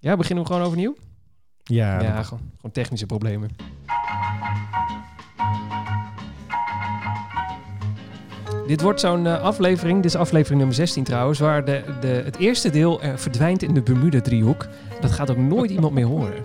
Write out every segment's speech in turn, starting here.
Ja, beginnen we gewoon overnieuw? Ja, Ja, gewoon, gewoon technische problemen. Dit wordt zo'n eh, aflevering, dit is aflevering nummer 16 trouwens, waar de, de, het eerste deel eh, verdwijnt in de Bermuda-driehoek. Dat gaat ook nooit iemand meer horen.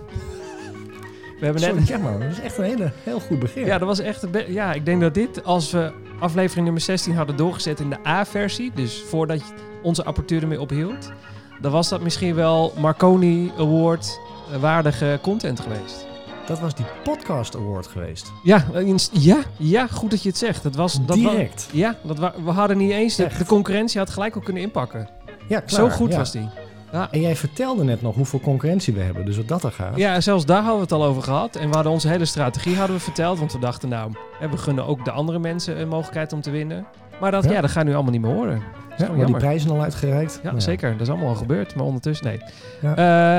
We hebben Sorry, net... ja, maar dat is echt een hele, heel goed begin. Ja, dat was echt... Ja, ik denk dat dit, als we aflevering nummer 16 hadden doorgezet in de A-versie, dus voordat je onze apparatuur ermee ophield, dan was dat misschien wel Marconi Award eh, waardige content geweest. Dat was die podcast award geweest. Ja, eh, ja, ja, goed dat je het zegt. Dat was, dat wa- Direct. ja, dat wa- we hadden niet eens... De, concurrentie had gelijk al kunnen inpakken. Ja, klaar. Zo goed ja. was die. Ja. En jij vertelde net nog hoeveel concurrentie we hebben, dus wat dat er gaat. Ja, zelfs daar hadden we het al over gehad. En we hadden onze hele strategie hadden we verteld. Want we dachten, nou, we gunnen ook de andere mensen een mogelijkheid om te winnen. Maar dat, ja. Ja. dat gaan we nu allemaal niet meer horen. Ja, maar die prijzen al uitgereikt. Ja, Nou zeker. Dat is allemaal al gebeurd. Maar ondertussen, nee. Ja.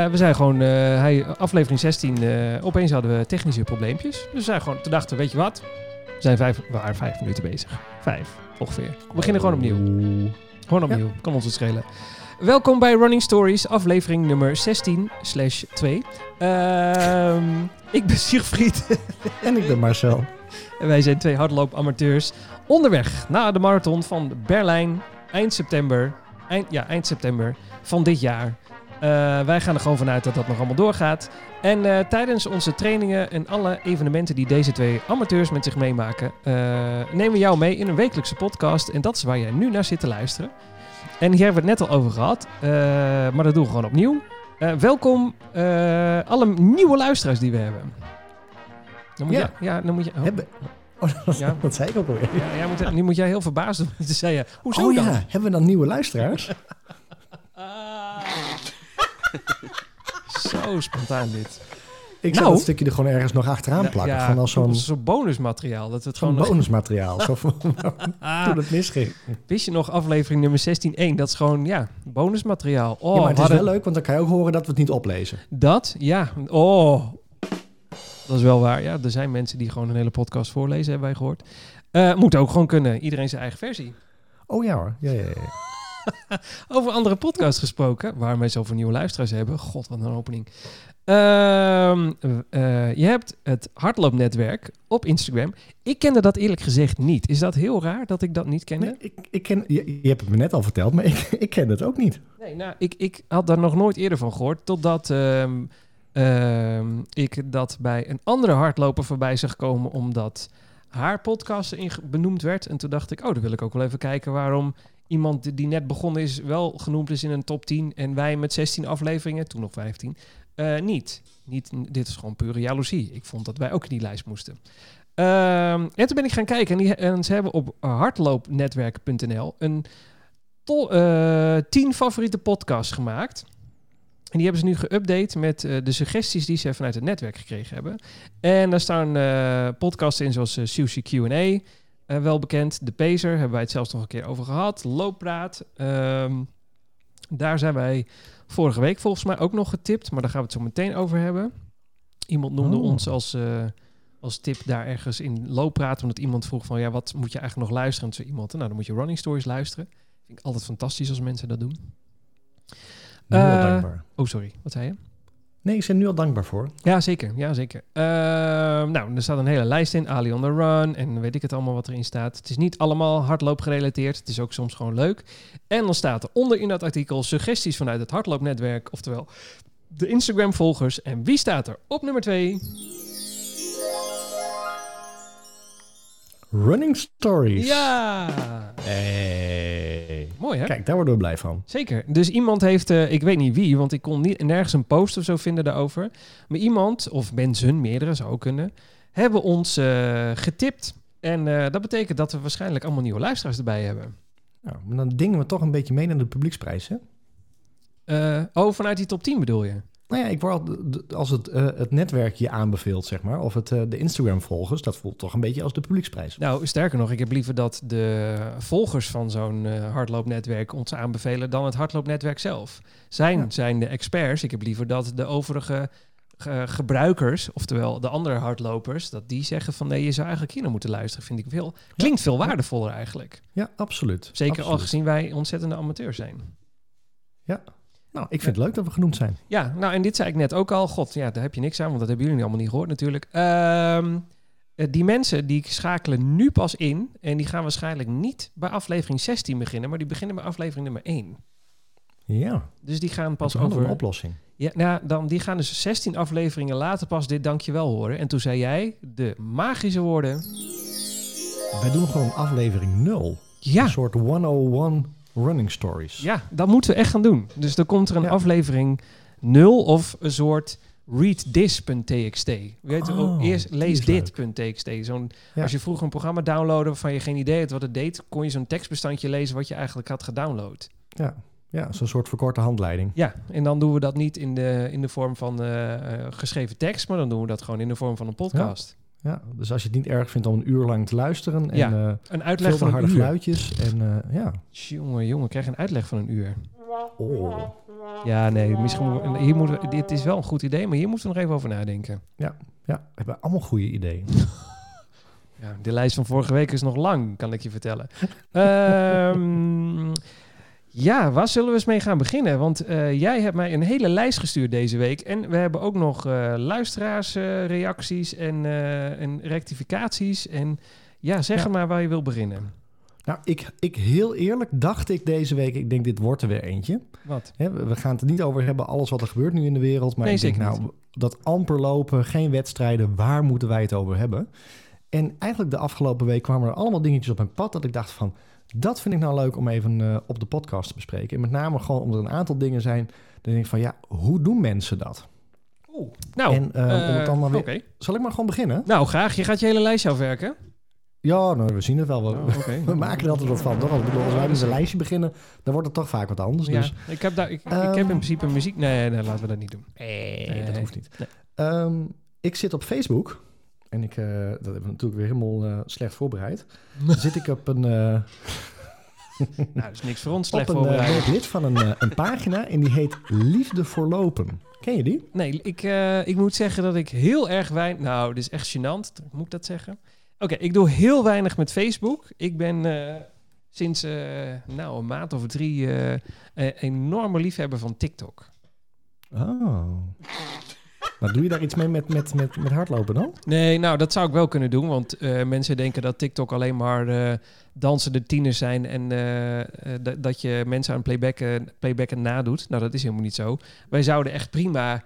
Eh, we zijn gewoon, eh, hij, aflevering 16, eh, opeens hadden we technische probleempjes. Dus we zijn gewoon, toen dachten we, weet je wat? We, zijn vijf, we waren vijf minuten bezig. Vijf, ongeveer. We beginnen gewoon opnieuw. Gewoon opnieuw. Kan ons het schelen. Welkom bij Running Stories, aflevering nummer 16 slash 2. Ehm, ik ben Siegfried En ik ben Marcel. en wij zijn twee hardloopamateurs onderweg naar de marathon van Berlijn eind september. Eind, ja, eind september van dit jaar. Eh, wij gaan er gewoon vanuit dat dat nog allemaal doorgaat. En eh, tijdens onze trainingen en alle evenementen die deze twee amateurs met zich meemaken, eh, nemen we jou mee in een wekelijkse podcast. En dat is waar jij nu naar zit te luisteren. En hier hebben we het net al over gehad, eh, maar dat doen we gewoon opnieuw. Welkom alle nieuwe luisteraars die we hebben. Dan moet Ja. jij- ja, dan moet je. oh. Hebben... Oh, dat, Ja. dat zei ik ook alweer. Ja, jij moet, nu moet jij heel verbaasd doen. Toen zei je, hoezo oh dan? ja, hebben we dan nieuwe luisteraars? Zo spontaan dit. Ik Nou. zou dat stukje er gewoon ergens nog achteraan plakken. gewoon als zo'n bonusmateriaal. Dat het gewoon bonusmateriaal. Zo van, toen het misging. wist je nog aflevering nummer 16.1? Dat is gewoon, ja, bonusmateriaal. Oh, ja, maar het is wel leuk, want dan kan je ook horen dat we het niet oplezen. Dat, ja. Oh, dat is wel waar. Ja, er zijn mensen die gewoon een hele podcast voorlezen, hebben wij gehoord. Eh, moet ook gewoon kunnen. Iedereen zijn eigen versie. Oh ja hoor. Ja, ja, ja. Over andere podcasts gesproken, waar wij zoveel nieuwe luisteraars hebben. God, wat een opening. Ehm, eh, je hebt het hardloopnetwerk op Instagram. Ik kende dat eerlijk gezegd niet. Is dat heel raar dat ik dat niet kende? Nee, ik, ik ken, je, je hebt het me net al verteld, maar ik, ik ken het ook niet. Nee, nou, ik, ik had daar nog nooit eerder van gehoord. Totdat ehm, ehm, ik dat bij een andere hardloper voorbij zag komen. Omdat haar podcast benoemd werd. En toen dacht ik, oh, dan wil ik ook wel even kijken waarom iemand die- net begonnen is, wel genoemd is in een top 10. En wij met 16 afleveringen, toen nog 15, eh, niet. niet. Dit is gewoon pure jaloezie. Ik vond dat wij ook in die lijst moesten. Ehm, en toen ben ik gaan kijken en, die, ze hebben op hardloopnetwerk.nl een eh, 10 favoriete podcasts gemaakt. En die hebben ze nu geüpdate met eh, de suggesties die ze vanuit het netwerk gekregen hebben. En daar staan eh, podcasts in zoals eh, Sushi Q&A, eh, wel bekend. De Pacer, hebben wij het zelfs nog een keer over gehad. Looppraat, ehm, daar zijn wij vorige week volgens mij ook nog getipt. Maar daar gaan we het zo meteen over hebben. Iemand noemde Oh. ons als, eh, als tip daar ergens in looppraat. Omdat iemand vroeg van, ja, wat moet je eigenlijk nog luisteren? En toen iemand, nou, dan moet je Running Stories luisteren. Vind ik altijd fantastisch als mensen dat doen. Nu al Eh, dankbaar. Oh, sorry. Wat zei je? Nee, ik ben nu al dankbaar voor. Ja, zeker. Ja, zeker. Ehm, nou, er staat een hele lijst in. Ali on the Run en weet ik het allemaal wat erin staat. Het is niet allemaal hardloop gerelateerd. Het is ook soms gewoon leuk. En dan staat er onder in dat artikel suggesties vanuit het hardloopnetwerk. Oftewel de Instagram-volgers. En wie staat er op nummer 2? Running Stories. Ja! Hey. Mooi, hè? Kijk, daar worden we blij van. Zeker. Dus iemand heeft, eh, ik weet niet wie, want ik kon niet, nergens een post of zo vinden daarover. Maar iemand, of mensen, meerdere zou ook kunnen, hebben ons eh, getipt. En eh, dat betekent dat we waarschijnlijk allemaal nieuwe luisteraars erbij hebben. Nou, maar dan dingen we toch een beetje mee naar de publieksprijs, hè? Oh, vanuit die top 10 bedoel je? Nou ja, ik word al, als het, eh, het netwerk je aanbeveelt, zeg maar, of het, eh, de Instagram-volgers, dat voelt toch een beetje als de publieksprijs. Nou, sterker nog, ik heb liever dat de volgers van zo'n eh, hardloopnetwerk ons aanbevelen dan het hardloopnetwerk zelf. Zijn, Ja. zijn de experts. Ik heb liever dat de overige gebruikers, oftewel de andere hardlopers, dat die zeggen van nee, je zou eigenlijk hier naar moeten luisteren. Vind ik veel, klinkt veel waardevoller eigenlijk. Ja, absoluut. Zeker absoluut. al gezien wij ontzettende amateurs zijn. Ja. Nou, ik vind het leuk dat we genoemd zijn. Ja, nou en dit zei ik net ook al. God, ja, daar heb je niks aan, want dat hebben jullie allemaal niet gehoord natuurlijk. Ehm, eh, die mensen die schakelen nu pas in en die gaan waarschijnlijk niet bij aflevering 16 beginnen, maar die beginnen bij aflevering nummer 1. Ja, Dus die gaan pas is een over... oplossing. Ja, nou, dan, die gaan dus 16 afleveringen later pas dit dankjewel horen. En toen zei jij de magische woorden... Wij doen gewoon aflevering 0. Ja, Een soort 101 running stories. ja, dat moeten we echt gaan doen. Dus dan komt er een Ja. aflevering 0 of een soort readthis.txt. Weet je, Oh, ook eerst lees dit.txt. Zo'n, Ja. Als je vroeger een programma downloadde waarvan je geen idee had wat het deed, kon je zo'n tekstbestandje lezen wat je eigenlijk had gedownload. Ja, ja zo'n soort verkorte handleiding. Ja, en dan doen we dat niet in de, in de vorm van eh, eh, geschreven tekst, maar dan doen we dat gewoon in de vorm van een podcast. Ja, dus als je het niet erg vindt om een uur lang te luisteren en Ja, eh, Een uitleg van harde geluidjes. En eh, ja, Jongen, jongen, krijg een uitleg van een uur. oh. Ja, nee, misschien hier moeten we, dit is wel een goed idee, maar hier moeten we nog even over nadenken. ja, we hebben allemaal goede ideeën. Ja, de lijst van vorige week is nog lang, kan ik je vertellen. Ehm, ja, waar zullen we eens mee gaan beginnen? Want eh, jij hebt mij een hele lijst gestuurd deze week. En we hebben ook nog eh luisteraarsreacties en, eh, en rectificaties. En ja, zeg Ja. maar waar je wil beginnen. Nou, ik, ik heel eerlijk dacht ik deze week, ik denk dit wordt er weer eentje. Wat? We gaan het er niet over hebben, alles wat er gebeurt nu in de wereld. Maar Nee, ik denk, nou, dat amper lopen, geen wedstrijden, waar moeten wij het over hebben? En eigenlijk de afgelopen week kwamen er allemaal dingetjes op mijn pad dat ik dacht van, dat vind ik nou leuk om even eh, op de podcast te bespreken. En met name gewoon omdat er een aantal dingen zijn, dan denk ik van, ja, hoe doen mensen dat? Oeh. Nou, En, eh, om het dan maar weer- oké. Zal ik maar gewoon beginnen? Nou, graag. Je gaat je hele lijstje afwerken. Ja, nou, we zien het wel. We, Oh, we maken er altijd wat van. Toch? Ik bedoel, als wij met een lijstje beginnen, dan wordt het toch vaak wat anders. Ja, Dus ik heb, daar, ik, ik Ehm, heb in principe muziek... Nee, nee, laten we dat niet doen. Nee, dat hoeft niet. Nee. Ehm, ik zit op Facebook. En ik, eh, dat hebben we natuurlijk weer helemaal eh, slecht voorbereid. Dan zit ik op een, eh, Nou, dat is niks voor ons slecht op een, ik lid van een, een pagina en die heet Liefde voor Lopen. Ken je die? Nee, ik, ik moet zeggen dat ik heel erg weinig... Nou, dit is echt gênant. Moet ik dat zeggen? Oké, ik doe heel weinig met Facebook. Ik ben sinds nou, een maand of drie een enorme liefhebber van TikTok. Oh. Maar doe je daar iets mee met, met, met, met hardlopen dan? Nee, nou, dat zou ik wel kunnen doen. Want eh, mensen denken dat TikTok alleen maar eh dansende tieners zijn... en eh, dat- je mensen aan playbacken, playbacken nadoet. Nou, dat is helemaal niet zo. Wij zouden echt prima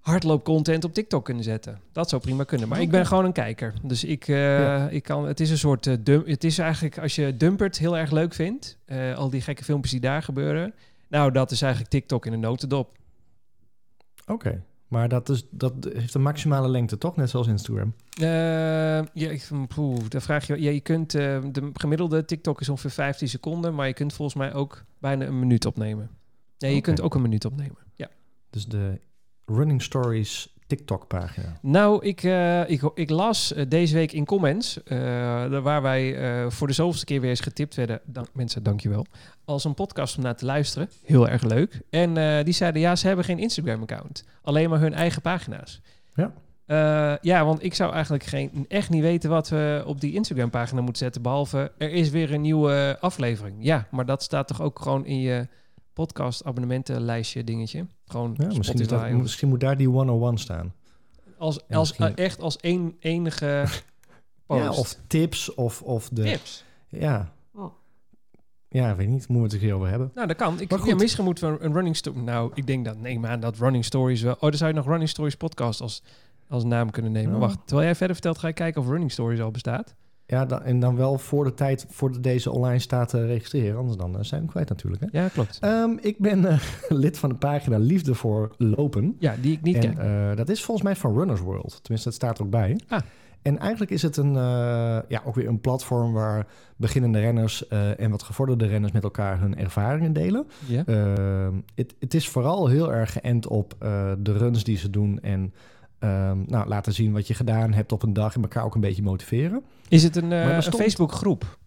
hardloopcontent op TikTok kunnen zetten. Dat zou prima kunnen. Maar ik ben gewoon een kijker. Dus ik, Ja. ik kan... Het is een soort... dump, het is eigenlijk als je Dumpert heel erg leuk vindt... al die gekke filmpjes die daar gebeuren... Nou, dat is eigenlijk TikTok in een notendop. Oké. Maar dat, is, dat heeft een maximale lengte, toch? Net zoals Instagram. Eh, ja, ik, poeh, dan vraag je... Ja, je kunt... eh, de gemiddelde TikTok is ongeveer 15 seconden... maar je kunt volgens mij ook bijna een minuut opnemen. Nee, je kunt ook een minuut opnemen. Ja. Dus de Running Stories TikTok pagina. Nou, ik, eh, ik, ik las eh, deze week in comments... eh, waar wij voor de zoveelste keer weer eens getipt werden... Dank, mensen, dankjewel. Als een podcast om naar te luisteren. Heel erg leuk. En die zeiden... Ja, ze hebben geen Instagram-account. Alleen maar hun eigen pagina's. Ja. Ja, want ik zou eigenlijk geen, echt niet weten wat we op die Instagram-pagina moeten zetten. Behalve er is weer een nieuwe aflevering. Ja, maar dat staat toch ook gewoon in je podcast-abonnementenlijstje dingetje. Gewoon Ja, misschien, is Spotify. dat, of- misschien moet daar die 101 staan. als, ja, als, misschien- eh, echt als één enige post. Ja, of tips of, of de... tips. Ja. Oh. Ja, ik weet niet. Moeten we het er hier over hebben? Nou, dat kan. Ik, Maar ja, goed. misschien moeten we een, een running story... Nou, ik denk dat... Nee, maar dat running stories wel... Oh, dan zou je nog running stories podcast als, als naam kunnen nemen. Ja. Wacht, terwijl jij verder vertelt, ga ik kijken of running stories al bestaat. Ja, dan, en dan wel voor de tijd voordat deze online staat te registreren. Anders dan eh, zijn we hem kwijt natuurlijk. Hè? Ja, klopt. Ehm, ik ben eh, lid van de pagina Liefde voor Lopen. Ja, die ik niet en ken. eh, dat is volgens mij van Runners World. Tenminste, dat staat er ook bij. Ah. En eigenlijk is het een, eh, ja, ook weer een platform waar beginnende renners eh, en wat gevorderde renners met elkaar hun ervaringen delen. Ja. Ehm, Het het is vooral heel erg geënt op eh, de runs die ze doen en ehm, nou, laten zien wat je gedaan hebt op een dag en elkaar ook een beetje motiveren. Is het een, er een Facebook-groep?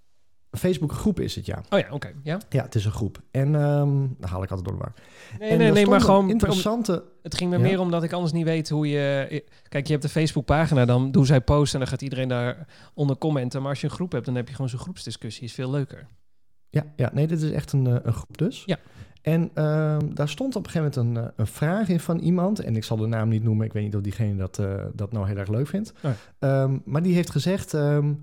Een Facebookgroep is het, ja. Oh ja, oké. Ja. Ja, het is een groep. En ehm dan haal ik altijd door de war. Nee, en nee, nee, maar gewoon... om- interessante. het ging me Ja. meer omdat ik anders niet weet hoe je... Kijk, je hebt de Facebook-pagina, dan doen zij posten en dan gaat iedereen daar onder commenten. Maar als je een groep hebt, dan heb je gewoon zo'n groepsdiscussie. Is veel leuker. Ja, ja, nee, dit is echt een, eh, een groep dus. Ja. En ehm, daar stond op een gegeven moment een, eh, een vraag in van iemand. En ik zal de naam niet noemen. Ik weet niet of diegene dat, eh, dat nou heel erg leuk vindt. Nee. Ehm, maar die heeft gezegd... ehm,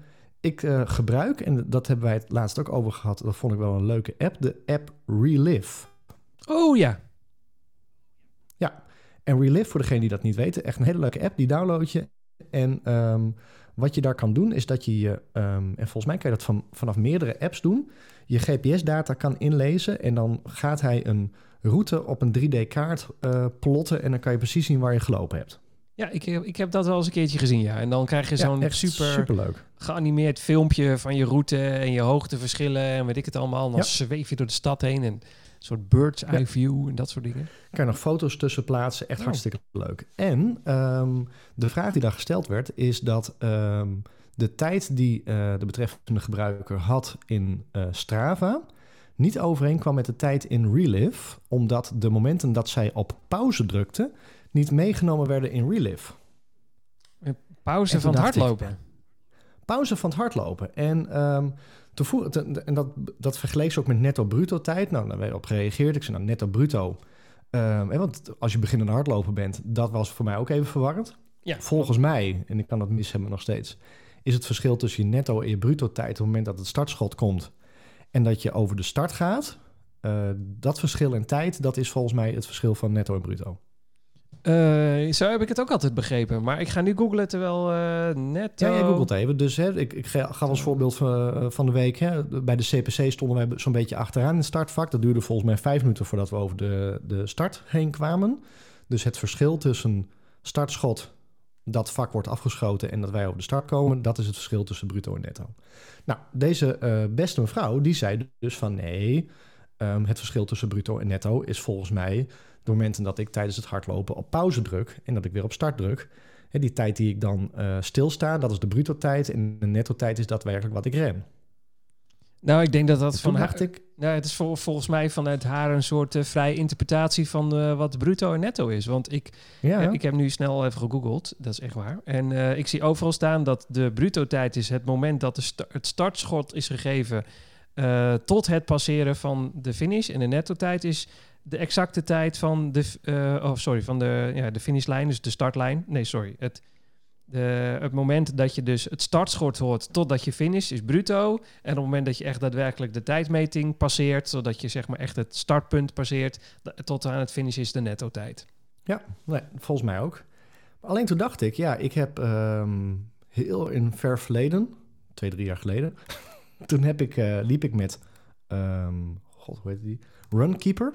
ik eh, gebruik, en dat hebben wij het laatst ook over gehad... dat vond ik wel een leuke app, de app Relive. Oh ja. En Relive, voor degene die dat niet weten... echt een hele leuke app, die download je. En wat je daar kan doen, is dat je je... en volgens mij kan je dat van, vanaf meerdere apps doen... je GPS-data kan inlezen... en dan gaat hij een route op een 3D-kaart eh, plotten... en dan kan je precies zien waar je gelopen hebt. Ja, ik, heb- ik heb dat wel eens een keertje gezien, ja. En dan krijg je zo'n super superleuk. geanimeerd filmpje van je route en je hoogteverschillen en weet ik het allemaal. En dan Ja. zweef je door de stad heen en een soort bird's eye Ja. view en dat soort dingen. kan je nog foto's tussen plaatsen. Echt Oh. hartstikke leuk. En ehm, de vraag die daar gesteld werd, is dat ehm, de tijd die eh, de betreffende gebruiker had in eh, Strava niet overeenkwam met de tijd in Relive, omdat de momenten dat zij op pauze drukte niet meegenomen werden in Relive. Pauze En van het ik, hardlopen. Pauze van het hardlopen. En, ehm, te te- en dat, dat vergeleek ze ook met netto-bruto tijd. Nou, daar werd op gereageerd. Ik zei nou, netto-bruto. Ehm, hè, want als je beginnende hardloper bent, dat was voor mij ook even verwarrend. Ja, Volgens mij, en ik kan dat mis hebben nog steeds, is het verschil tussen je netto en je bruto tijd op het moment dat het startschot komt en dat je over de start gaat. eh, dat verschil in tijd, dat is volgens mij het verschil van netto en bruto. Eh, zo heb ik het ook altijd begrepen. Maar ik ga nu googlen terwijl eh net. Ja, jij googelt even. Dus hè, ik, ik ga- gaf als voorbeeld van, van de week. Hè, bij de CPC stonden wij zo'n beetje achteraan in het startvak. Dat duurde volgens mij vijf minuten voordat we over de, de start heen kwamen. Dus het verschil tussen startschot, dat vak wordt afgeschoten en dat wij over de start komen, dat is het verschil tussen bruto en netto. Nou, deze eh, beste mevrouw, die zei dus van nee, ehm, het verschil tussen bruto en netto is volgens mij de momenten dat ik tijdens het hardlopen op pauze druk en dat ik weer op start druk. Hè, die tijd die ik dan eh, stilsta, dat is de bruto tijd. En de netto tijd is daadwerkelijk wat ik ren. Nou, ik denk dat dat Toen van haar. ik, Nou, het is vol- volgens mij vanuit haar een soort eh, vrije interpretatie van eh, wat bruto en netto is. Want ik, ja, eh, ik heb nu snel even gegoogeld, dat is echt waar. En ik zie overal staan dat de bruto tijd is het moment dat de sta- het startschot is gegeven tot het passeren van de finish. En de netto tijd is de exacte tijd van de, oh, sorry, van de, ja, de finishlijn, dus de startlijn. Nee, sorry. Het, de, het moment dat je dus het startschot hoort totdat je finish is bruto. En op het moment dat je echt daadwerkelijk de tijdmeting passeert, zodat je zeg maar echt het startpunt passeert, tot aan het finish is de netto tijd. nee, volgens mij ook. Alleen toen dacht ik, ja, ik heb ehm, heel in ver verleden, twee, drie jaar geleden, toen heb ik, eh, liep ik met, ehm, god, hoe heet die? Runkeeper.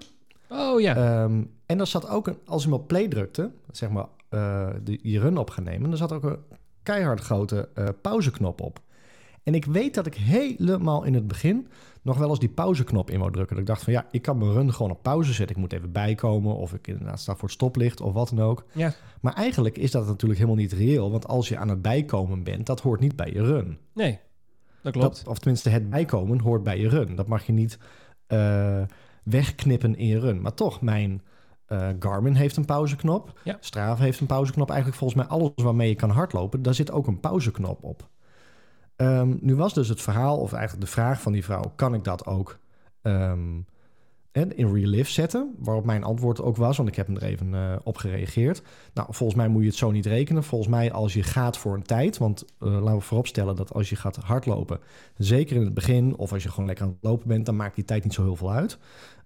Oh ja. Ehm, en er zat ook een, als je hem op play drukte, zeg maar, eh, de, je run op gaan nemen, dan zat ook een keihard grote eh, pauzeknop op. En ik weet dat ik helemaal in het begin nog wel eens die pauzeknop in wou drukken. Dat ik dacht van ja, ik kan mijn run gewoon op pauze zetten. Ik moet even bijkomen of ik inderdaad sta voor het stoplicht of wat dan ook. Ja. Maar eigenlijk is dat natuurlijk helemaal niet reëel. Want als je aan het bijkomen bent, dat hoort niet bij je run. Nee, dat klopt. Dat, of tenminste, het bijkomen hoort bij je run. Dat mag je niet eh, wegknippen in je run. Maar toch, mijn eh, Garmin heeft een pauzeknop. Ja. Strava heeft een pauzeknop. Eigenlijk volgens mij alles waarmee je kan hardlopen, daar zit ook een pauzeknop op. Ehm, nu was dus het verhaal, of eigenlijk de vraag van die vrouw... kan ik dat ook ehm, en in Relive zetten? Waarop mijn antwoord ook was, want ik heb hem er even eh, op gereageerd. Nou, volgens mij moet je het zo niet rekenen. Volgens mij als je gaat voor een tijd... want eh, laten we vooropstellen dat als je gaat hardlopen... zeker in het begin of als je gewoon lekker aan het lopen bent... dan maakt die tijd niet zo heel veel uit.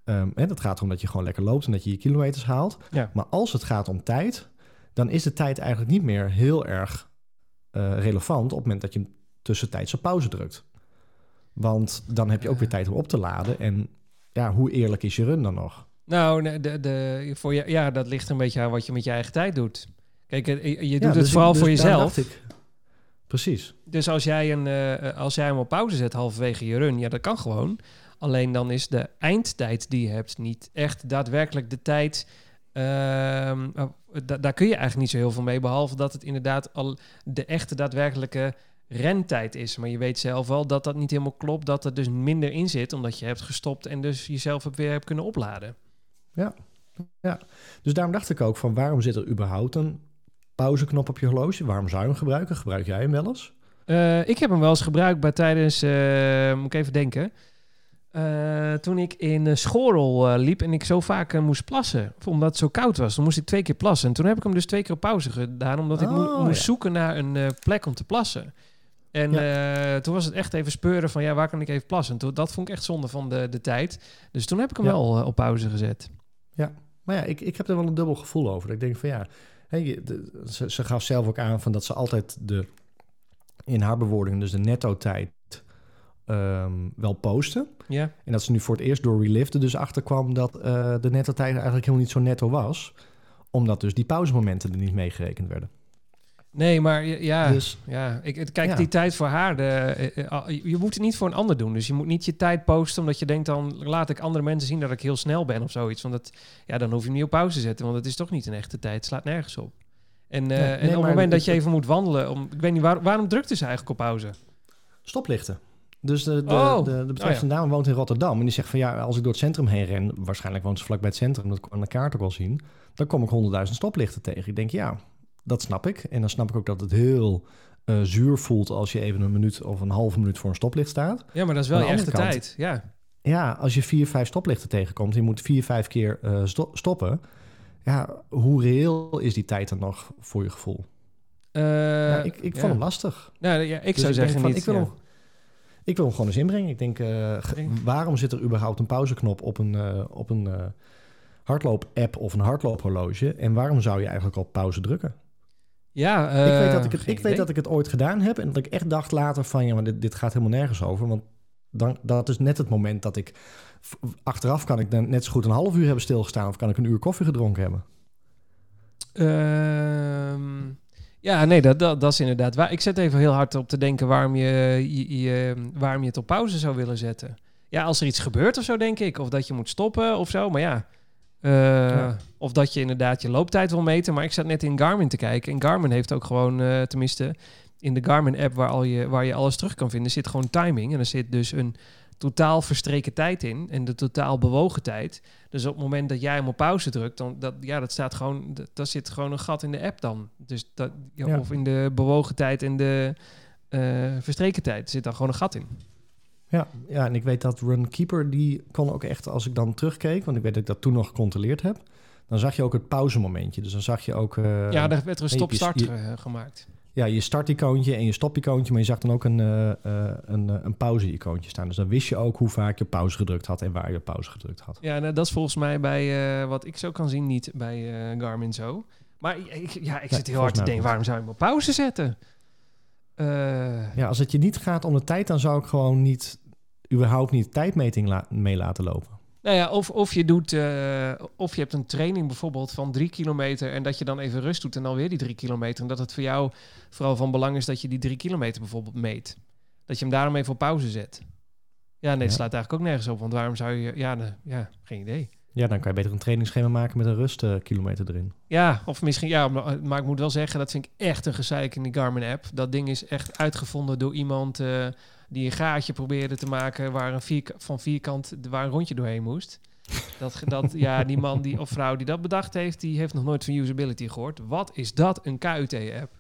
Ehm en het gaat erom dat je gewoon lekker loopt en dat je je kilometers haalt. Ja. Maar als het gaat om tijd, dan is de tijd eigenlijk niet meer heel erg eh, relevant... op het moment dat je hem tussentijds op pauze drukt. Want dan heb je ook weer tijd om op te laden. En ja, hoe eerlijk is je run dan nog? Nou, de, de, voor je, ja, dat ligt een beetje aan wat je met je eigen tijd doet. Kijk, eh, je, doet Ja, het dus ik- vooral dus voor jezelf. ik- Precies. Dus als jij, een, eh, als jij hem op pauze zet halverwege je run, ja, dat kan gewoon. Alleen dan is de eindtijd die je hebt niet echt daadwerkelijk de tijd. ehm, oh, da- daar kun je eigenlijk niet zo heel veel mee, behalve dat het inderdaad al de echte daadwerkelijke rentijd is. Maar je weet zelf wel dat dat niet helemaal klopt, dat er dus minder in zit, omdat je hebt gestopt en dus jezelf weer hebt kunnen opladen. Dus daarom dacht ik ook van waarom zit er überhaupt een pauzeknop op je horloge? Waarom zou je hem gebruiken? Gebruik jij hem wel eens? Eh, ik heb hem wel eens gebruikt bij tijdens, eh, moet ik even denken. Eh, toen ik in uh, Schorel eh, liep en ik zo vaak moest plassen, omdat het zo koud was, dan moest ik twee keer plassen. En toen heb ik hem dus twee keer op pauze gedaan, omdat ik Oh, moest ja. zoeken naar een plek om te plassen. En toen was het echt even speuren van, ja, waar kan ik even plassen? En toen, dat vond ik echt zonde van de, de tijd. Dus toen heb ik hem Ja. wel op pauze gezet. Maar ja, ik, ik heb er wel een dubbel gevoel over. Ik denk van ja, de- ze, ze gaf zelf ook aan van dat ze altijd de, in haar bewoording, dus de netto ehm, wel posten. Ja, En dat ze nu voor het eerst door Relift er dus achterkwam dat eh, de netto tijd eigenlijk helemaal niet zo netto was. Omdat dus die pauzemomenten er niet meegerekend werden. nee, maar ja, Dus ja ik, het- kijk, Ja. die tijd voor haar, de, eh, eh, je moet het niet voor een ander doen. Dus je moet niet je tijd posten omdat je denkt dan laat ik andere mensen zien dat ik heel snel ben of zoiets. Want dat, ja, dan hoef je hem niet op pauze te zetten, want het is toch niet een echte tijd. Het slaat nergens op. En, Nee, en nee, op het moment dat je even moet wandelen, om, ik weet niet, waar, waarom drukte ze eigenlijk op pauze? stoplichten. Dus de, de, Oh. de, de betreffende dame woont in Rotterdam. En die zegt van ja, als ik door het centrum heen ren... waarschijnlijk woont ze vlakbij het centrum, dat kon ik aan de kaart ook wel zien... dan kom ik honderdduizend stoplichten tegen. Ik denk ja, dat snap ik. En dan snap ik ook dat het heel eh, zuur voelt... als je even een minuut of een halve minuut voor een stoplicht staat. Ja, maar dat is wel je de tijd. Ja. Ja, als je vier, vijf stoplichten tegenkomt... en je moet vier, vijf keer eh, sto- stoppen... ja, hoe reëel is die tijd dan nog voor je gevoel? Eh, ja, ik ik ja. vond hem lastig. Nou, ja, ik Dus zou zeggen van, niet. ik wil, ja. Ik wil hem gewoon eens inbrengen. Ik denk, eh, Denk- waarom zit er überhaupt een pauzeknop op een, eh, op een eh, hardloop-app of een hardloophorloge? En waarom zou je eigenlijk op pauze drukken? Ja, ik weet, dat ik, het, ik weet dat ik het ooit gedaan heb en dat ik echt dacht later van... ja, maar dit, dit gaat helemaal nergens over. Want dan, dat is net het moment dat ik... Achteraf kan ik dan net zo goed een half uur hebben stilgestaan... of kan ik een uur koffie gedronken hebben. Ehm, ja, nee, dat, dat, dat is inderdaad waar. Ik zet even heel hard op te denken waarom je, je, je- waarom je het op pauze zou willen zetten. Ja, als er iets gebeurt of zo, denk ik. Of dat je moet stoppen of zo. Maar ja, eh, Ja. of dat je inderdaad je looptijd wil meten. Maar ik zat net in Garmin te kijken. En Garmin heeft ook gewoon, eh, tenminste in de Garmin-app waar, al je, waar je alles terug kan vinden, zit gewoon timing. En er zit dus een totaal verstreken tijd in en de totaal bewogen tijd. Dus op het moment dat jij hem op pauze drukt, dan dat, ja, dat staat gewoon, dat, daar zit gewoon een gat in de app dan. Dus dat, ja, Ja. of in de bewogen tijd en de eh, verstreken tijd zit dan gewoon een gat in. Ja, ja, en ik weet dat Runkeeper, die kon ook echt, als ik dan terugkeek... want ik weet dat ik dat toen nog gecontroleerd heb... dan zag je ook het pauzemomentje. Dus dan zag je ook... eh, ja, daar werd er een stop-start eh, gemaakt. Ja, je starticoontje en je stopicoontje, maar je zag dan ook een, eh, eh, een, eh, een pauze-icoontje staan. Dus dan wist je ook hoe vaak je pauze gedrukt had en waar je pauze gedrukt had. Ja, nou, dat is volgens mij bij wat ik zo kan zien niet bij Garmin zo. Maar ik, ja, ik zit heel hard te denken, waarom zou je hem op pauze zetten? Ja, als het je niet gaat om de tijd, dan zou ik gewoon niet, überhaupt niet tijdmeting la- mee laten lopen. Nou ja, of, of je doet, eh, of je hebt een training bijvoorbeeld van drie kilometer en dat je dan even rust doet en dan weer die drie kilometer. En dat het voor jou vooral van belang is dat je die drie kilometer bijvoorbeeld meet. Dat je hem daarom even op pauze zet. Ja, nee, dat Ja. slaat eigenlijk ook nergens op. Want waarom zou je... Ja, nee, ja geen idee. Ja, dan kan je beter een trainingsschema maken met een rustkilometer erin. Ja, of misschien... Ja, maar maar ik moet wel zeggen, dat vind ik echt een gezeik in die Garmin-app. Dat ding is echt uitgevonden door iemand eh, die een gaatje probeerde te maken... waar een vierk van vierkant waar een rondje doorheen moest. Dat, dat, ja, die man die, of vrouw die dat bedacht heeft, die heeft nog nooit van usability gehoord. Wat is dat, een KUT-app?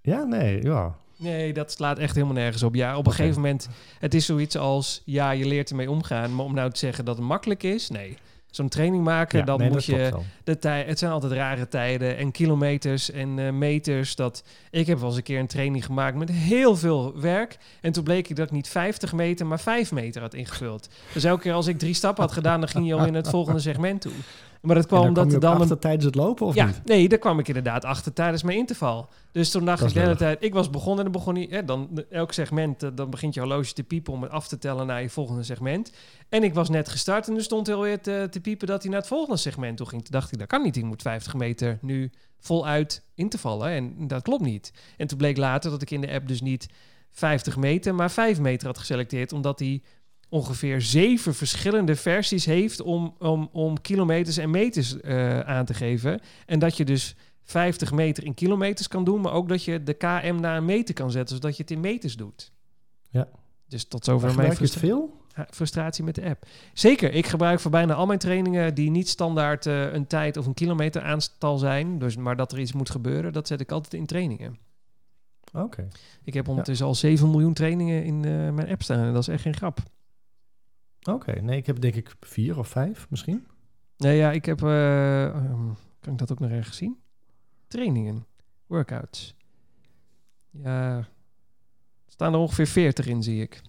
Ja, nee, ja. Nee, dat slaat echt helemaal nergens op. Ja, op een gegeven moment, het is zoiets als, ja, je leert ermee omgaan. Maar om nou te zeggen dat het makkelijk is, nee. Zo'n training maken, ja dan nee, moet je de tijd. Het zijn altijd rare tijden en kilometers en eh, meters. Dat ik heb wel eens een keer een training gemaakt met heel veel werk. En toen bleek ik dat ik niet 50 meter, maar 5 meter had ingevuld. Dus elke keer als ik drie stappen had gedaan, dan ging je al in het volgende segment toe. Maar dat kwam omdat dan een achter tijdens het lopen, of ja, niet? nee, daar kwam ik inderdaad achter tijdens mijn interval. Dus toen dacht ik de hele tijd, ik was begonnen en dan begon hij, hè, dan elk segment, eh, dan begint je horloge te piepen om het af te tellen naar je volgende segment. En ik was net gestart en er stond heel weer te, te piepen dat hij naar het volgende segment toe ging. Toen dacht ik, dat kan niet, ik moet 50 meter nu voluit in te vallen. En dat klopt niet. En toen bleek later dat ik in de app dus niet 50 meter, maar 5 meter had geselecteerd, omdat hij ongeveer zeven verschillende versies heeft om, om, om kilometers en meters eh, aan te geven. En dat je dus 50 meter in kilometers kan doen, maar ook dat je de KM naar een meter kan zetten, zodat je het in meters doet. Ja. Dus tot zover Maar mijn gebruik je het frustra- veel? frustratie met de app. Zeker, ik gebruik voor bijna al mijn trainingen die niet standaard eh, een tijd of een kilometer aantal zijn, dus, maar dat er iets moet gebeuren, dat zet ik altijd in trainingen. Oké. Ik heb ondertussen al 7 miljoen trainingen in eh, mijn app staan en dat is echt geen grap. Oké, nee, ik heb denk ik vier of vijf misschien. Nee, ja, ik heb... eh, ehm, kan ik dat ook nog ergens zien? Trainingen. Workouts. Ja... er staan er ongeveer 40 in, zie ik.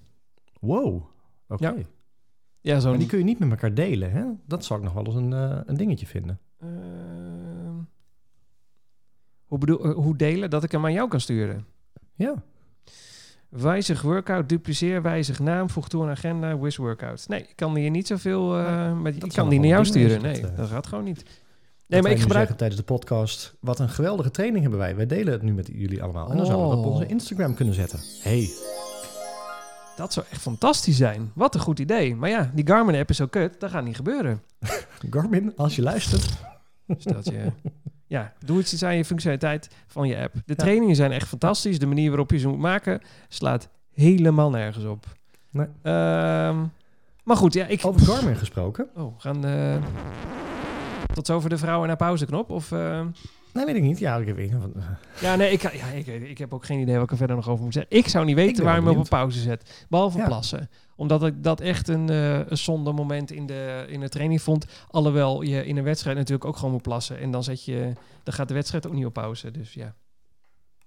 Wow, oké. Ja. Ja. Maar die kun je niet met elkaar delen, hè? Dat zou ik nog wel eens een, eh, een dingetje vinden. Ehm, hoe, bedoel, eh, hoe delen? Dat ik hem aan jou kan sturen. Ja, Wijzig workout, dupliceer, wijzig naam, voeg toe een agenda, wish workout. Nee, ik kan hier niet zoveel... eh met, ik kan die naar jou sturen. Nee, dat, eh, dat gaat gewoon niet. Nee, maar ik gebruik... zeggen tijdens de podcast, wat een geweldige training hebben wij. Wij delen het nu met jullie allemaal. En dan zouden we dat op Oh. onze Instagram kunnen zetten. Hey, Dat zou echt fantastisch zijn. Wat een goed idee. Maar ja, die Garmin-app is zo kut. Dat gaat niet gebeuren. Garmin, als je luistert. Dus dat je... Ja, doe iets aan je functionaliteit van je app. De trainingen zijn echt fantastisch. De manier waarop je ze moet maken slaat helemaal nergens op. Nee. Ehm, maar goed, ja, ik... Over Garmin gesproken. Oh, we gaan... eh, tot zover de vrouwen naar pauzeknop? Of... eh, Nee, weet ik niet. Ja, ik heb. Ja, nee, ik, ja, ik, ik heb ook geen idee wat ik er verder nog over moet zeggen. Ik zou niet weten ben waar je op een pauze zet. Behalve Ja. plassen. Omdat ik dat echt een, eh een zonde moment in de, in de training vond. Alhoewel je in een wedstrijd natuurlijk ook gewoon moet plassen. En dan, zet je, dan gaat de wedstrijd ook niet op pauze. Dus ja,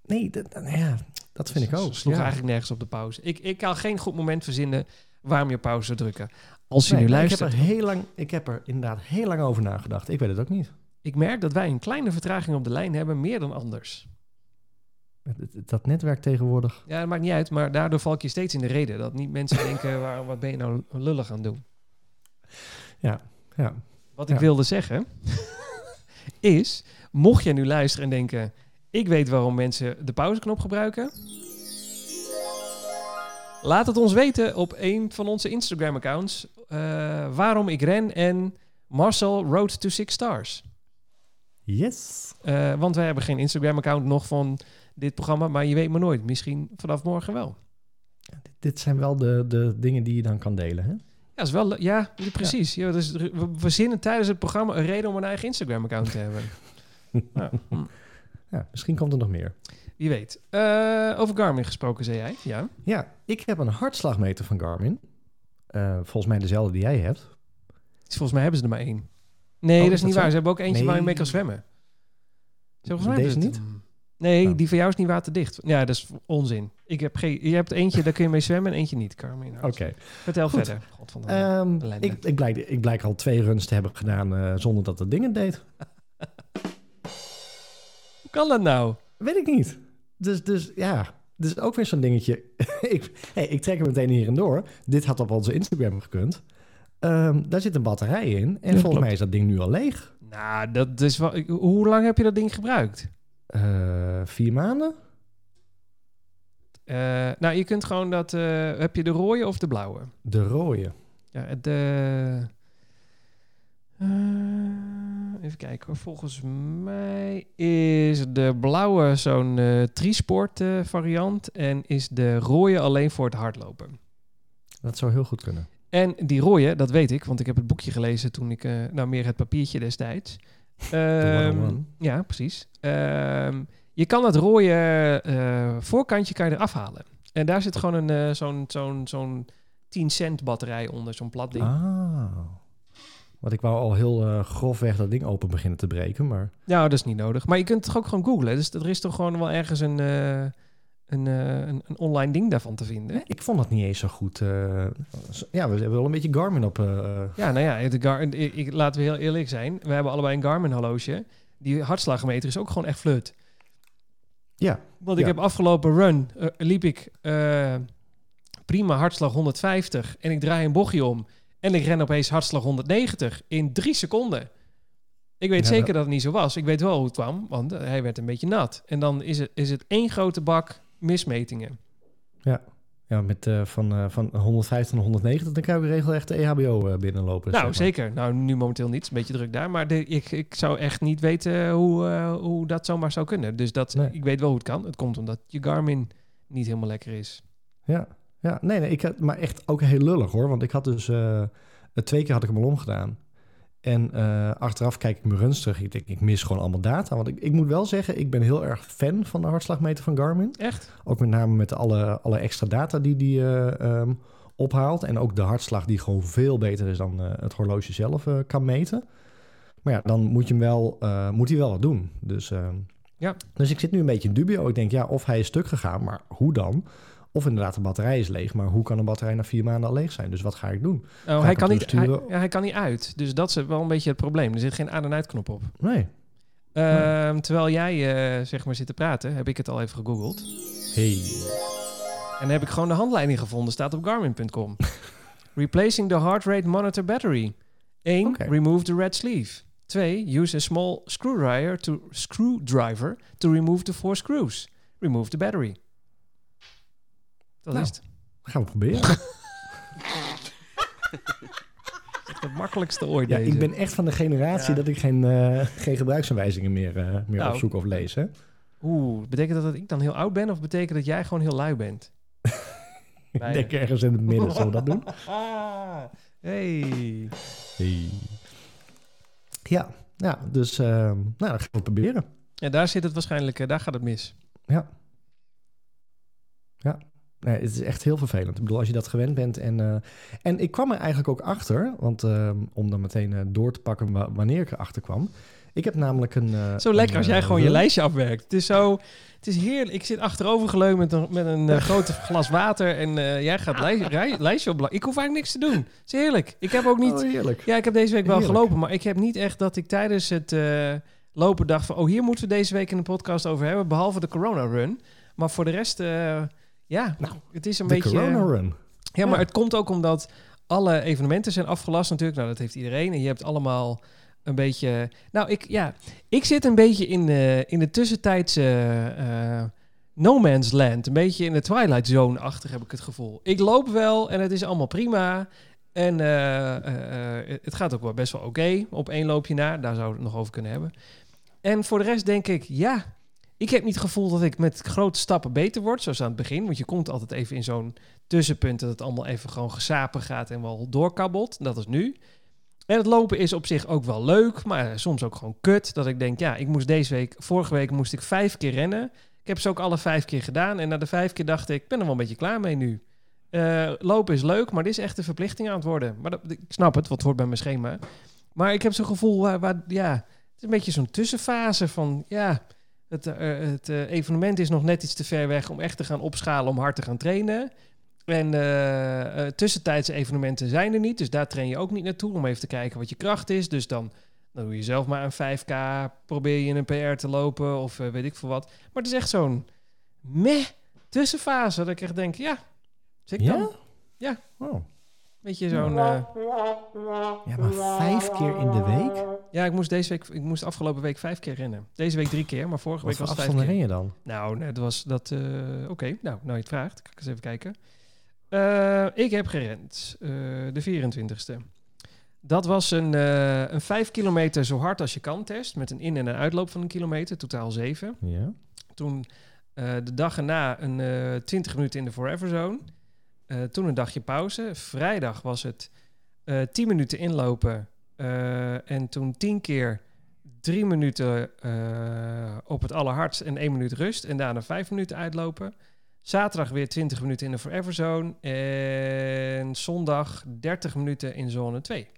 Nee, dat, nou ja, dat vind ik ook. sloeg ja. eigenlijk nergens op de pauze. Ik, ik kan geen goed moment verzinnen waarom je pauze zou drukken. Als je Nee, nu luistert. Ik heb, er heel lang, ik heb er inderdaad heel lang over nagedacht. Ik weet het ook niet. Ik merk dat wij een kleine vertraging op de lijn hebben, meer dan anders. Dat netwerk tegenwoordig. Ja, dat maakt niet uit, maar daardoor val ik je steeds in de reden. Dat niet mensen denken, waar, wat ben je nou lullig aan doen? Ja, Wat ik Ja. wilde zeggen, is, mocht jij nu luisteren en denken, ik weet waarom mensen de pauzeknop gebruiken. Laat het ons weten op een van onze Instagram-accounts eh, waarom ik ren en Marcel Road to Six Stars. yes. Eh, want wij hebben geen Instagram-account nog van dit programma, maar je weet maar nooit. Misschien vanaf morgen wel. Dit zijn wel de, de dingen die je dan kan delen, hè? Ja, is wel, ja precies. Ja. dus we verzinnen tijdens het programma een reden om een eigen Instagram-account te hebben. Ja, hm. Ja, misschien komt er nog meer. Wie weet. Eh, over Garmin gesproken, zei jij. Ja. Ja, ik heb een hartslagmeter van Garmin. Eh, volgens mij dezelfde die jij hebt. Volgens mij hebben ze er maar één. Nee, Oh, dat is niet dat waar. zo? Ze hebben ook eentje Nee. waar je mee kan zwemmen. Zo, Volgens mij Deze niet? Nee, Oh. die van jou is niet waterdicht. Ja, dat is onzin. Ik heb geen, je hebt eentje, daar kun je mee zwemmen en eentje niet, Carmen. Oké. Vertel Goed. verder. God van de Ehm, ik, ik, blijk, ik blijk al twee runs te hebben gedaan eh, zonder dat het ding het deed. Hoe kan dat nou? Weet ik niet. Dus, dus ja, dus ook weer zo'n dingetje. ik, hey, ik trek hem meteen hier en door. Dit had op onze Instagram gekund. Ehm, daar zit een batterij in. En volgens klopt. mij is dat ding nu al leeg. Nou, dat is wel... Hoe lang heb je dat ding gebruikt? Eh, vier maanden? Eh, nou, je kunt gewoon dat... eh, heb je de rode of de blauwe? De rode. Ja, de... even kijken hoor. Volgens mij is de blauwe zo'n Trisport variant. En is de rode alleen voor het hardlopen. Dat zou heel goed kunnen. En die rode, dat weet ik, want ik heb het boekje gelezen toen ik... nou, meer het papiertje destijds. 101. ja, precies. Ehm, je kan het rode eh, voorkantje kan je eraf halen. En daar zit gewoon een eh, zo'n zo'n zo'n 10 cent batterij onder, zo'n plat ding. Ah. Want ik wou al heel eh, grofweg dat ding open beginnen te breken. Maar Ja, dat is niet nodig. Maar je kunt het toch ook gewoon googlen. Dus er is toch gewoon wel ergens een, een, eh, een, een online ding daarvan te vinden. ik vond dat niet eens zo goed. eh, ja, we hebben wel een beetje Garmin op. eh, Ja, nou ja, de Gar ik, ik- laten we heel eerlijk zijn. We hebben allebei een Garmin horloge. Die hartslagmeter is ook gewoon echt flut. ja, Want ik Ja. heb afgelopen run, liep ik prima hartslag 150 en ik draai een bochtje om en ik ren opeens hartslag 190 in drie seconden. Ik weet Ja, zeker dat- het niet zo was. Ik weet wel hoe het kwam, want hij werd een beetje nat. En dan is het, is het één grote bak mismetingen. ja met, eh, van, eh, van 150 naar 190, dan kan je regelrecht de E EHBO eh, binnenlopen. nou, zeg maar. zeker. Nou, nu momenteel niet. Het is een beetje druk daar. Maar de, ik, ik zou echt niet weten hoe, eh, hoe dat zomaar zou kunnen. Dus dat, Nee. ik weet wel hoe het kan. Het komt omdat je Garmin niet helemaal lekker is. Ja, ja nee, nee ik had, maar echt ook heel lullig hoor. Want ik had dus, twee keer had ik hem al omgedaan. En eh, achteraf kijk ik mijn runs terug. Ik denk, ik mis gewoon allemaal data. Want ik, ik moet wel zeggen, ik ben heel erg fan van de hartslagmeter van Garmin. Echt? Ook met name met alle, alle extra data die die eh, ehm, ophaalt. En ook de hartslag die gewoon veel beter is dan eh, het horloge zelf kan meten. Maar ja, dan moet, je hem wel, moet hij wel wat doen. Dus, eh, Ja. dus ik zit nu een beetje in dubio. Ik denk, ja, of hij is stuk gegaan, maar hoe dan? Of inderdaad, de batterij is leeg. Maar hoe kan een batterij na vier maanden al leeg zijn? Dus wat ga ik doen? Oh, ik hij, kan niet, hij, ja, hij kan niet uit. Dus dat is wel een beetje het probleem. Er zit geen aan- en uitknop op. Nee. Ehm, Terwijl jij eh, zeg maar zit te praten, heb ik het al even gegoogeld. Hey. En heb ik gewoon de handleiding gevonden. Staat op garmin.com. Replacing the heart rate monitor battery. 1. Oké. Remove the red sleeve. 2. Use a small screwdriver to, screwdriver to remove the four screws. Remove the battery. Dat Nou. is het. Gaan we proberen. Het makkelijkste ooit Ja, deze. ik ben echt van de generatie Ja. dat ik geen, eh, geen gebruiksaanwijzingen meer, eh, meer Nou. opzoek of lees. Hè? Oeh, betekent dat dat ik dan heel oud ben of betekent dat jij gewoon heel lui bent? Ik denk ergens in het midden zullen we dat doen. Ah, hey. Hey. Ja, ja, dus eh, nou, dat gaan we proberen. Ja, daar zit het waarschijnlijk, daar gaat het mis. Ja. Ja. Nee, het is echt heel vervelend. Ik bedoel, als je dat gewend bent. En, eh, en ik kwam er eigenlijk ook achter, want eh, om dan meteen eh, door te pakken wa- wanneer ik erachter kwam. Ik heb namelijk een. Zo lekker een, als jij gewoon je lijstje afwerkt. Het is zo, het is heerlijk. Ik zit achterover geleund met een, met een groot glas water en jij gaat lij- rij- lijstje op. Ik hoef eigenlijk niks te doen. Het is heerlijk. Ik heb ook niet, Oh, heerlijk. ja, ik heb deze week wel Heerlijk. gelopen, maar ik heb niet echt dat ik tijdens het lopen dacht van, oh, hier moeten we deze week in de podcast over hebben, behalve de corona run. Maar voor de rest, ja, Nou, het is een beetje. Corona Run. Ja, maar het komt ook omdat alle evenementen zijn afgelast natuurlijk. Nou, dat heeft iedereen. En je hebt allemaal een beetje... Nou, ik, ja, ik zit een beetje in de, in de tussentijdse eh, no man's land. Een beetje in de Twilight Zone achter heb ik het gevoel. Ik loop wel en het is allemaal prima. En eh, eh, het gaat ook wel best wel oké op één loopje na. Daar zouden we het nog over kunnen hebben. En voor de rest denk ik, ja... Ik heb niet het gevoel dat ik met grote stappen beter word, zoals aan het begin. Want je komt altijd even in zo'n tussenpunt dat het allemaal even gewoon gesapen gaat en wel doorkabbelt. Dat is nu. En het lopen is op zich ook wel leuk, maar soms ook gewoon kut. Dat ik denk, ja, ik moest deze week, vorige week moest ik vijf keer rennen. Ik heb ze ook alle vijf keer gedaan. En na de vijf keer dacht ik, ik ben er wel een beetje klaar mee nu. Eh, lopen is leuk, maar dit is echt een verplichting aan het worden. Maar ik snap het, wat hoort bij mijn schema. Maar ik heb zo'n gevoel waar, waar ja, het is een beetje zo'n tussenfase van, ja, het, eh, het eh, evenement is nog net iets te ver weg om echt te gaan opschalen om hard te gaan trainen. En eh, eh, tussentijdse evenementen zijn er niet, dus daar train je ook niet naartoe om even te kijken wat je kracht is. Dus dan, dan doe je zelf maar een 5K, probeer je een PR te lopen of eh, weet ik veel wat. Maar het is echt zo'n meh tussenfase dat ik echt denk, ja, zit ik dan? Ja? Ja. Oh. Beetje zo'n... Ja, maar vijf keer in de week? Ja, ik moest deze week, ik moest afgelopen week vijf keer rennen. Deze week drie keer, maar vorige Wat week was het vijf keer. ren je dan? Nou, nee, dat was dat. eh, Oké, nou, nou je het vraagt, kan ik eens even kijken. Eh, ik heb gerend eh, de 24ste. Dat was een, een 5 kilometer zo hard als je kan test. Met een in- en een uitloop van een kilometer, totaal 7. Ja. Toen de dag erna een eh 20 minuten in de Forever Zone. Toen een dagje pauze. Vrijdag was het eh 10 minuten inlopen. Eh, en toen 10 keer 3 minuten eh, op het allerhardst en 1 minuut rust. En daarna 5 minuten uitlopen. Zaterdag weer 20 minuten in de Forever Zone. En zondag 30 minuten in zone 2.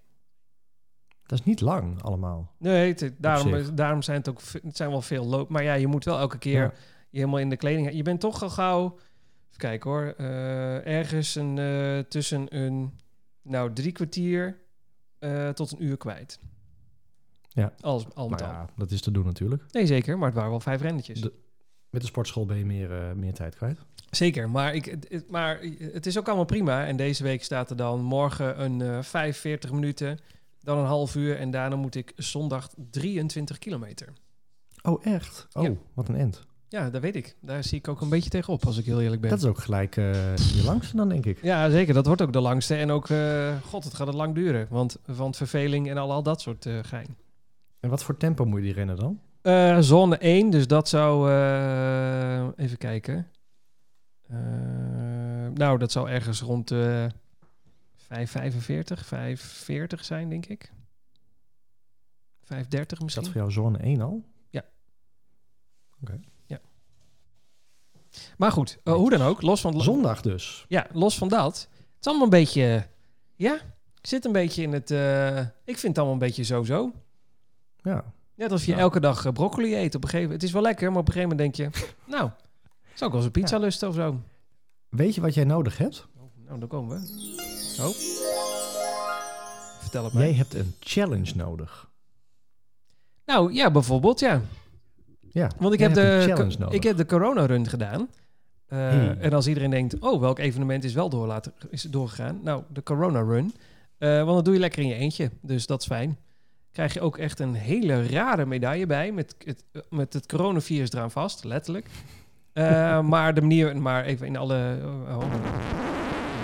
Dat is niet lang allemaal. Nee, het- daarom, daarom zijn het ook het zijn wel veel loop. Maar ja, je moet wel elke keer Ja. je helemaal in de kleding. Je bent toch al gauw. Even kijken hoor. eh, ergens een, tussen een nou drie kwartier eh, tot een uur kwijt. Ja. Alles al met Maar al. ja, dat is te doen natuurlijk. Nee, zeker. Maar het waren wel vijf rennetjes. De- Met de sportschool ben je meer, eh, meer tijd kwijt. Zeker. Maar, ik, het- maar het is ook allemaal prima. En deze week staat er dan morgen een eh 45 minuten. Dan een half uur. En daarna moet ik zondag 23 kilometer. Oh, echt? Oh, Ja. wat een end. Ja, dat weet ik. Daar zie ik ook een beetje tegenop, als ik heel eerlijk ben. Dat is ook gelijk eh, je langste dan, denk ik. Ja, zeker. Dat wordt ook de langste. En ook, eh, god, het gaat het lang duren. Want van verveling en al, al dat soort eh, gein. En wat voor tempo moet je die rennen dan? Eh, zone 1, dus dat zou... eh, even kijken. Eh, nou, dat zou ergens rond uh, 5,45, 5,40 zijn, denk ik. 5,30 Is misschien. dat voor jou zone 1 al? Maar goed, eh, hoe dan ook, los van... Zondag dus. Ja, los van dat. Het is allemaal een beetje... Ja, ik zit een beetje in het... eh, ik vind het allemaal een beetje zo-zo. Ja. Net als je Ja. elke dag eh, broccoli eet. Op een gegeven Het is wel lekker, maar op een gegeven moment denk je... Nou, zou ik wel eens een pizza lusten of zo? Weet je wat jij nodig hebt? Nou, dan komen we. Oh. Vertel het mij. Jij hebt een challenge nodig. Nou, ja, bijvoorbeeld, ja. Ja, Want ik heb, de, ik heb de corona-run gedaan. Eh, Hey. En als iedereen denkt, oh, welk evenement is wel door is doorgegaan? Nou, de corona-run. Eh, want dat doe je lekker in je eentje, dus dat is fijn. Krijg je ook echt een hele rare medaille bij, met het, eh, met het coronavirus eraan vast, letterlijk. Maar de manier, maar even in alle... oh, oh,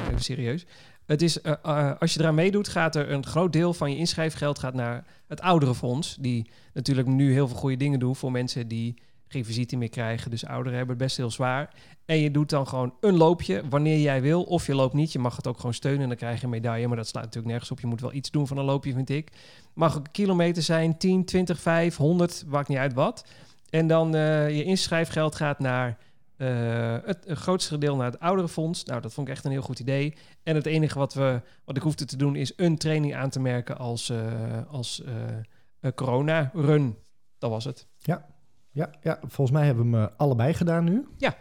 even serieus. Het is, eh, eh, als je eraan meedoet, gaat er een groot deel van je inschrijfgeld gaat naar het ouderenfonds. Die natuurlijk nu heel veel goede dingen doen voor mensen die geen visite meer krijgen. Dus ouderen hebben het best heel zwaar. En je doet dan gewoon een loopje wanneer jij wil. Of je loopt niet. Je mag het ook gewoon steunen en dan krijg je een medaille. Maar dat slaat natuurlijk nergens op. Je moet wel iets doen van een loopje, vind ik. Mag ook een kilometer zijn, 10, 20, 5, 100, maakt niet uit wat. En dan eh, je inschrijfgeld gaat naar eh, het, het grootste deel naar het ouderenfonds. Nou, dat vond ik echt een heel goed idee. En het enige wat, we, wat ik hoefde te doen is een training aan te merken als, eh, als eh, corona-run. Dat was het. Ja, ja, volgens mij hebben we hem allebei gedaan nu. Ja.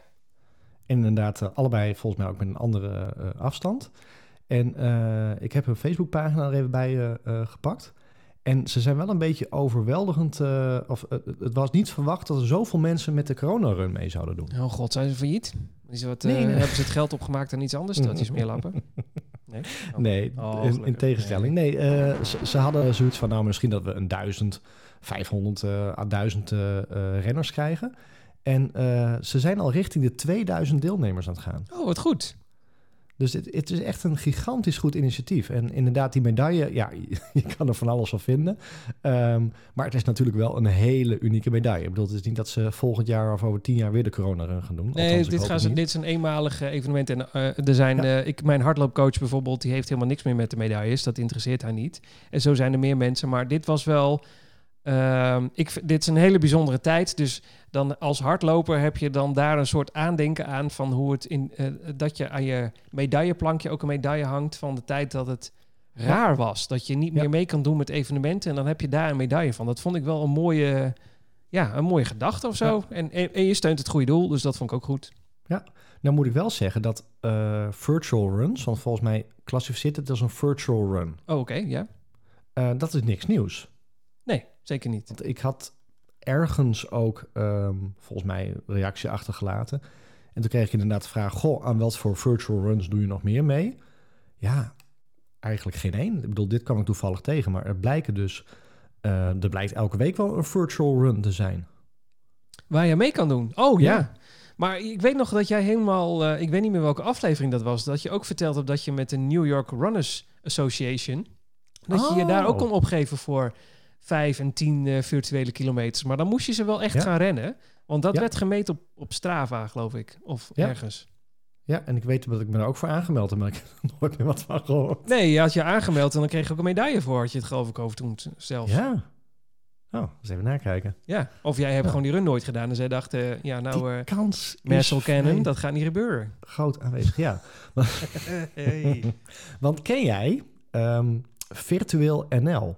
En inderdaad, allebei volgens mij ook met een andere afstand. En ik heb een Facebookpagina er even bij gepakt. En ze zijn wel een beetje overweldigend. eh, of eh, het was niet verwacht dat er zoveel mensen met de coronarun mee zouden doen. Oh god, zijn ze failliet? Is wat, eh, Nee, nee. Hebben ze het geld opgemaakt aan iets anders? Dat is meer lappen. Nee? Oh. Nee, Oh, in, tegenstelling. Nee, ze, ze hadden zoiets van, nou misschien dat we een duizend, 500 eh, à 1000 eh, renners krijgen. En ze zijn al richting de 2000 deelnemers aan het gaan. Oh, wat goed. Dus het, het is echt een gigantisch goed initiatief. En inderdaad, die medaille, ja, je kan er van alles van vinden. Ehm, maar het is natuurlijk wel een hele unieke medaille. Ik bedoel, het is niet dat ze volgend jaar of over tien jaar weer de corona-run gaan doen. Nee, Althans, dit, gaan ze, is een eenmalig evenement. En eh, er zijn, Ja. eh, ik, mijn hardloopcoach bijvoorbeeld, die heeft helemaal niks meer met de medailles. Dat interesseert haar niet. En zo zijn er meer mensen. Maar dit was wel... ehm, ik, dit is een hele bijzondere tijd. Dus dan als hardloper heb je dan daar een soort aandenken aan... van hoe het in... eh, dat je aan je medailleplankje ook een medaille hangt... van de tijd dat het raar was. Dat je niet Ja. meer mee kan doen met evenementen. En dan heb je daar een medaille van. Dat vond ik wel een mooie... Ja, een mooie gedachte of zo. En, en, en je steunt het goede doel, dus dat vond ik ook goed. Nou moet ik wel zeggen dat eh, virtual runs, want volgens mij klassificeert het als een virtual run. Oh, oké, ja. Eh, dat is niks nieuws. Zeker niet. Want ik had ergens ook ehm, volgens mij een reactie achtergelaten. En toen kreeg ik inderdaad de vraag: Goh, aan wat voor virtual runs doe je nog meer mee? Ja, eigenlijk geen één. Ik bedoel, dit kwam ik toevallig tegen, maar er blijken dus. eh, er blijkt elke week wel een virtual run te zijn. Waar je mee kan doen. Oh ja. Ja. Maar ik weet nog dat jij helemaal, eh, ik weet niet meer welke aflevering dat was, dat je ook verteld hebt dat je met de New York Runners Association, dat je je daar ook Oh. kon opgeven voor vijf en tien eh, virtuele kilometers. Maar dan moest je ze wel echt Ja. gaan rennen, want dat Ja. werd gemeten op, op Strava, geloof ik, of Ja. ergens. Ja, en ik weet dat ik me er ook voor aangemeld heb, maar ik heb er nooit meer wat van gehoord. Nee, je had je aangemeld en dan kreeg je ook een medaille voor, had je het geloof ik over toen zelf. Ja. Oh, eens even nakijken. Ja. Of jij hebt gewoon die run nooit gedaan en zij dachten, ja nou, eh Die kans Marcel Cannon, vrij dat gaat niet gebeuren. groot aanwezig. Ja. hey. Want ken jij ehm, Virtueel NL?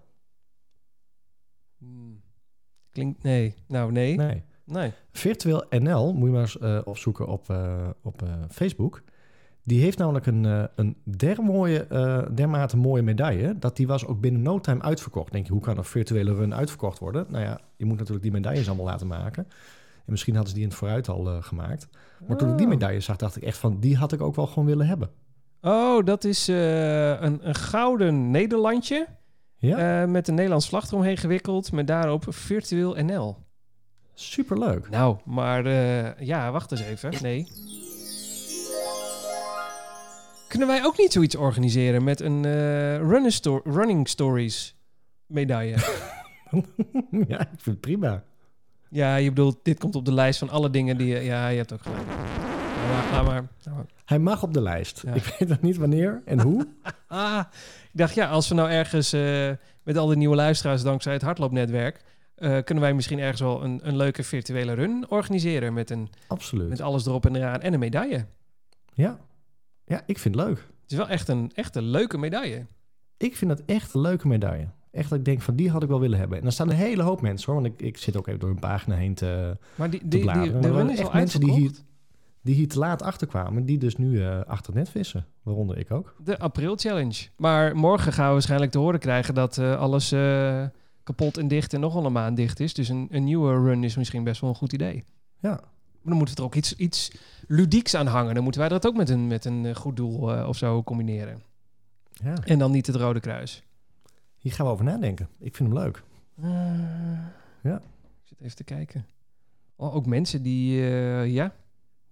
Klinkt, nee. Nou, nee. Nee. Nee. Virtueel NL, moet je maar eens eh, opzoeken op, eh, op eh, Facebook. Die heeft namelijk een, een dermooie, eh, dermate mooie medaille... dat die was ook binnen no time uitverkocht. Denk je, hoe kan een virtuele run uitverkocht worden? Nou ja, je moet natuurlijk die medailles allemaal laten maken. En misschien hadden ze die in het vooruit al gemaakt. Maar toen ik die Oh. medaille zag, dacht ik echt van... die had ik ook wel gewoon willen hebben. Oh, dat is een, een gouden Nederlandje. Ja, eh, met een Nederlands vlag eromheen gewikkeld. Met daarop virtueel NL. superleuk. Nou, maar eh, ja, wacht eens even. Nee. Kunnen wij ook niet zoiets organiseren met een eh, running, sto- running Stories medaille? ja, ik vind het prima. ja, je bedoelt, dit komt op de lijst van alle dingen die je... Ja, je hebt ook gelijk. Maar. Hij mag op de lijst. Ja. Ik weet nog niet wanneer en hoe. Ah, ik dacht, ja, als we nou ergens eh, met al die nieuwe luisteraars dankzij het hardloopnetwerk... eh, kunnen wij misschien ergens wel een, een leuke virtuele run organiseren... Met, een, Absoluut. met alles erop en eraan en een medaille. Ja. ja, ik vind het leuk. Het is wel echt een, echt een leuke medaille. Ik vind dat echt een leuke medaille. Echt dat ik denk van die had ik wel willen hebben. En dan staan een hele hoop mensen hoor. Want ik, ik zit ook even door een pagina heen te, Maar die, te die, die, bladeren. de Maar run is echt al mensen die hier. Die hier te laat achter kwamen. Die dus nu eh, achter net vissen. Waaronder ik ook. De april challenge. Maar morgen gaan we waarschijnlijk te horen krijgen dat eh, alles eh, kapot en dicht en nog een maand dicht is. Dus een, een nieuwe run is misschien best wel een goed idee. Ja. Maar dan moeten we er ook iets, iets ludieks aan hangen. Dan moeten wij dat ook met een, met een goed doel of zo combineren. ja. En dan niet het Rode Kruis. Hier gaan we over nadenken. Ik vind hem leuk. Ja. Ik zit even te kijken. Oh, ook mensen die, ja,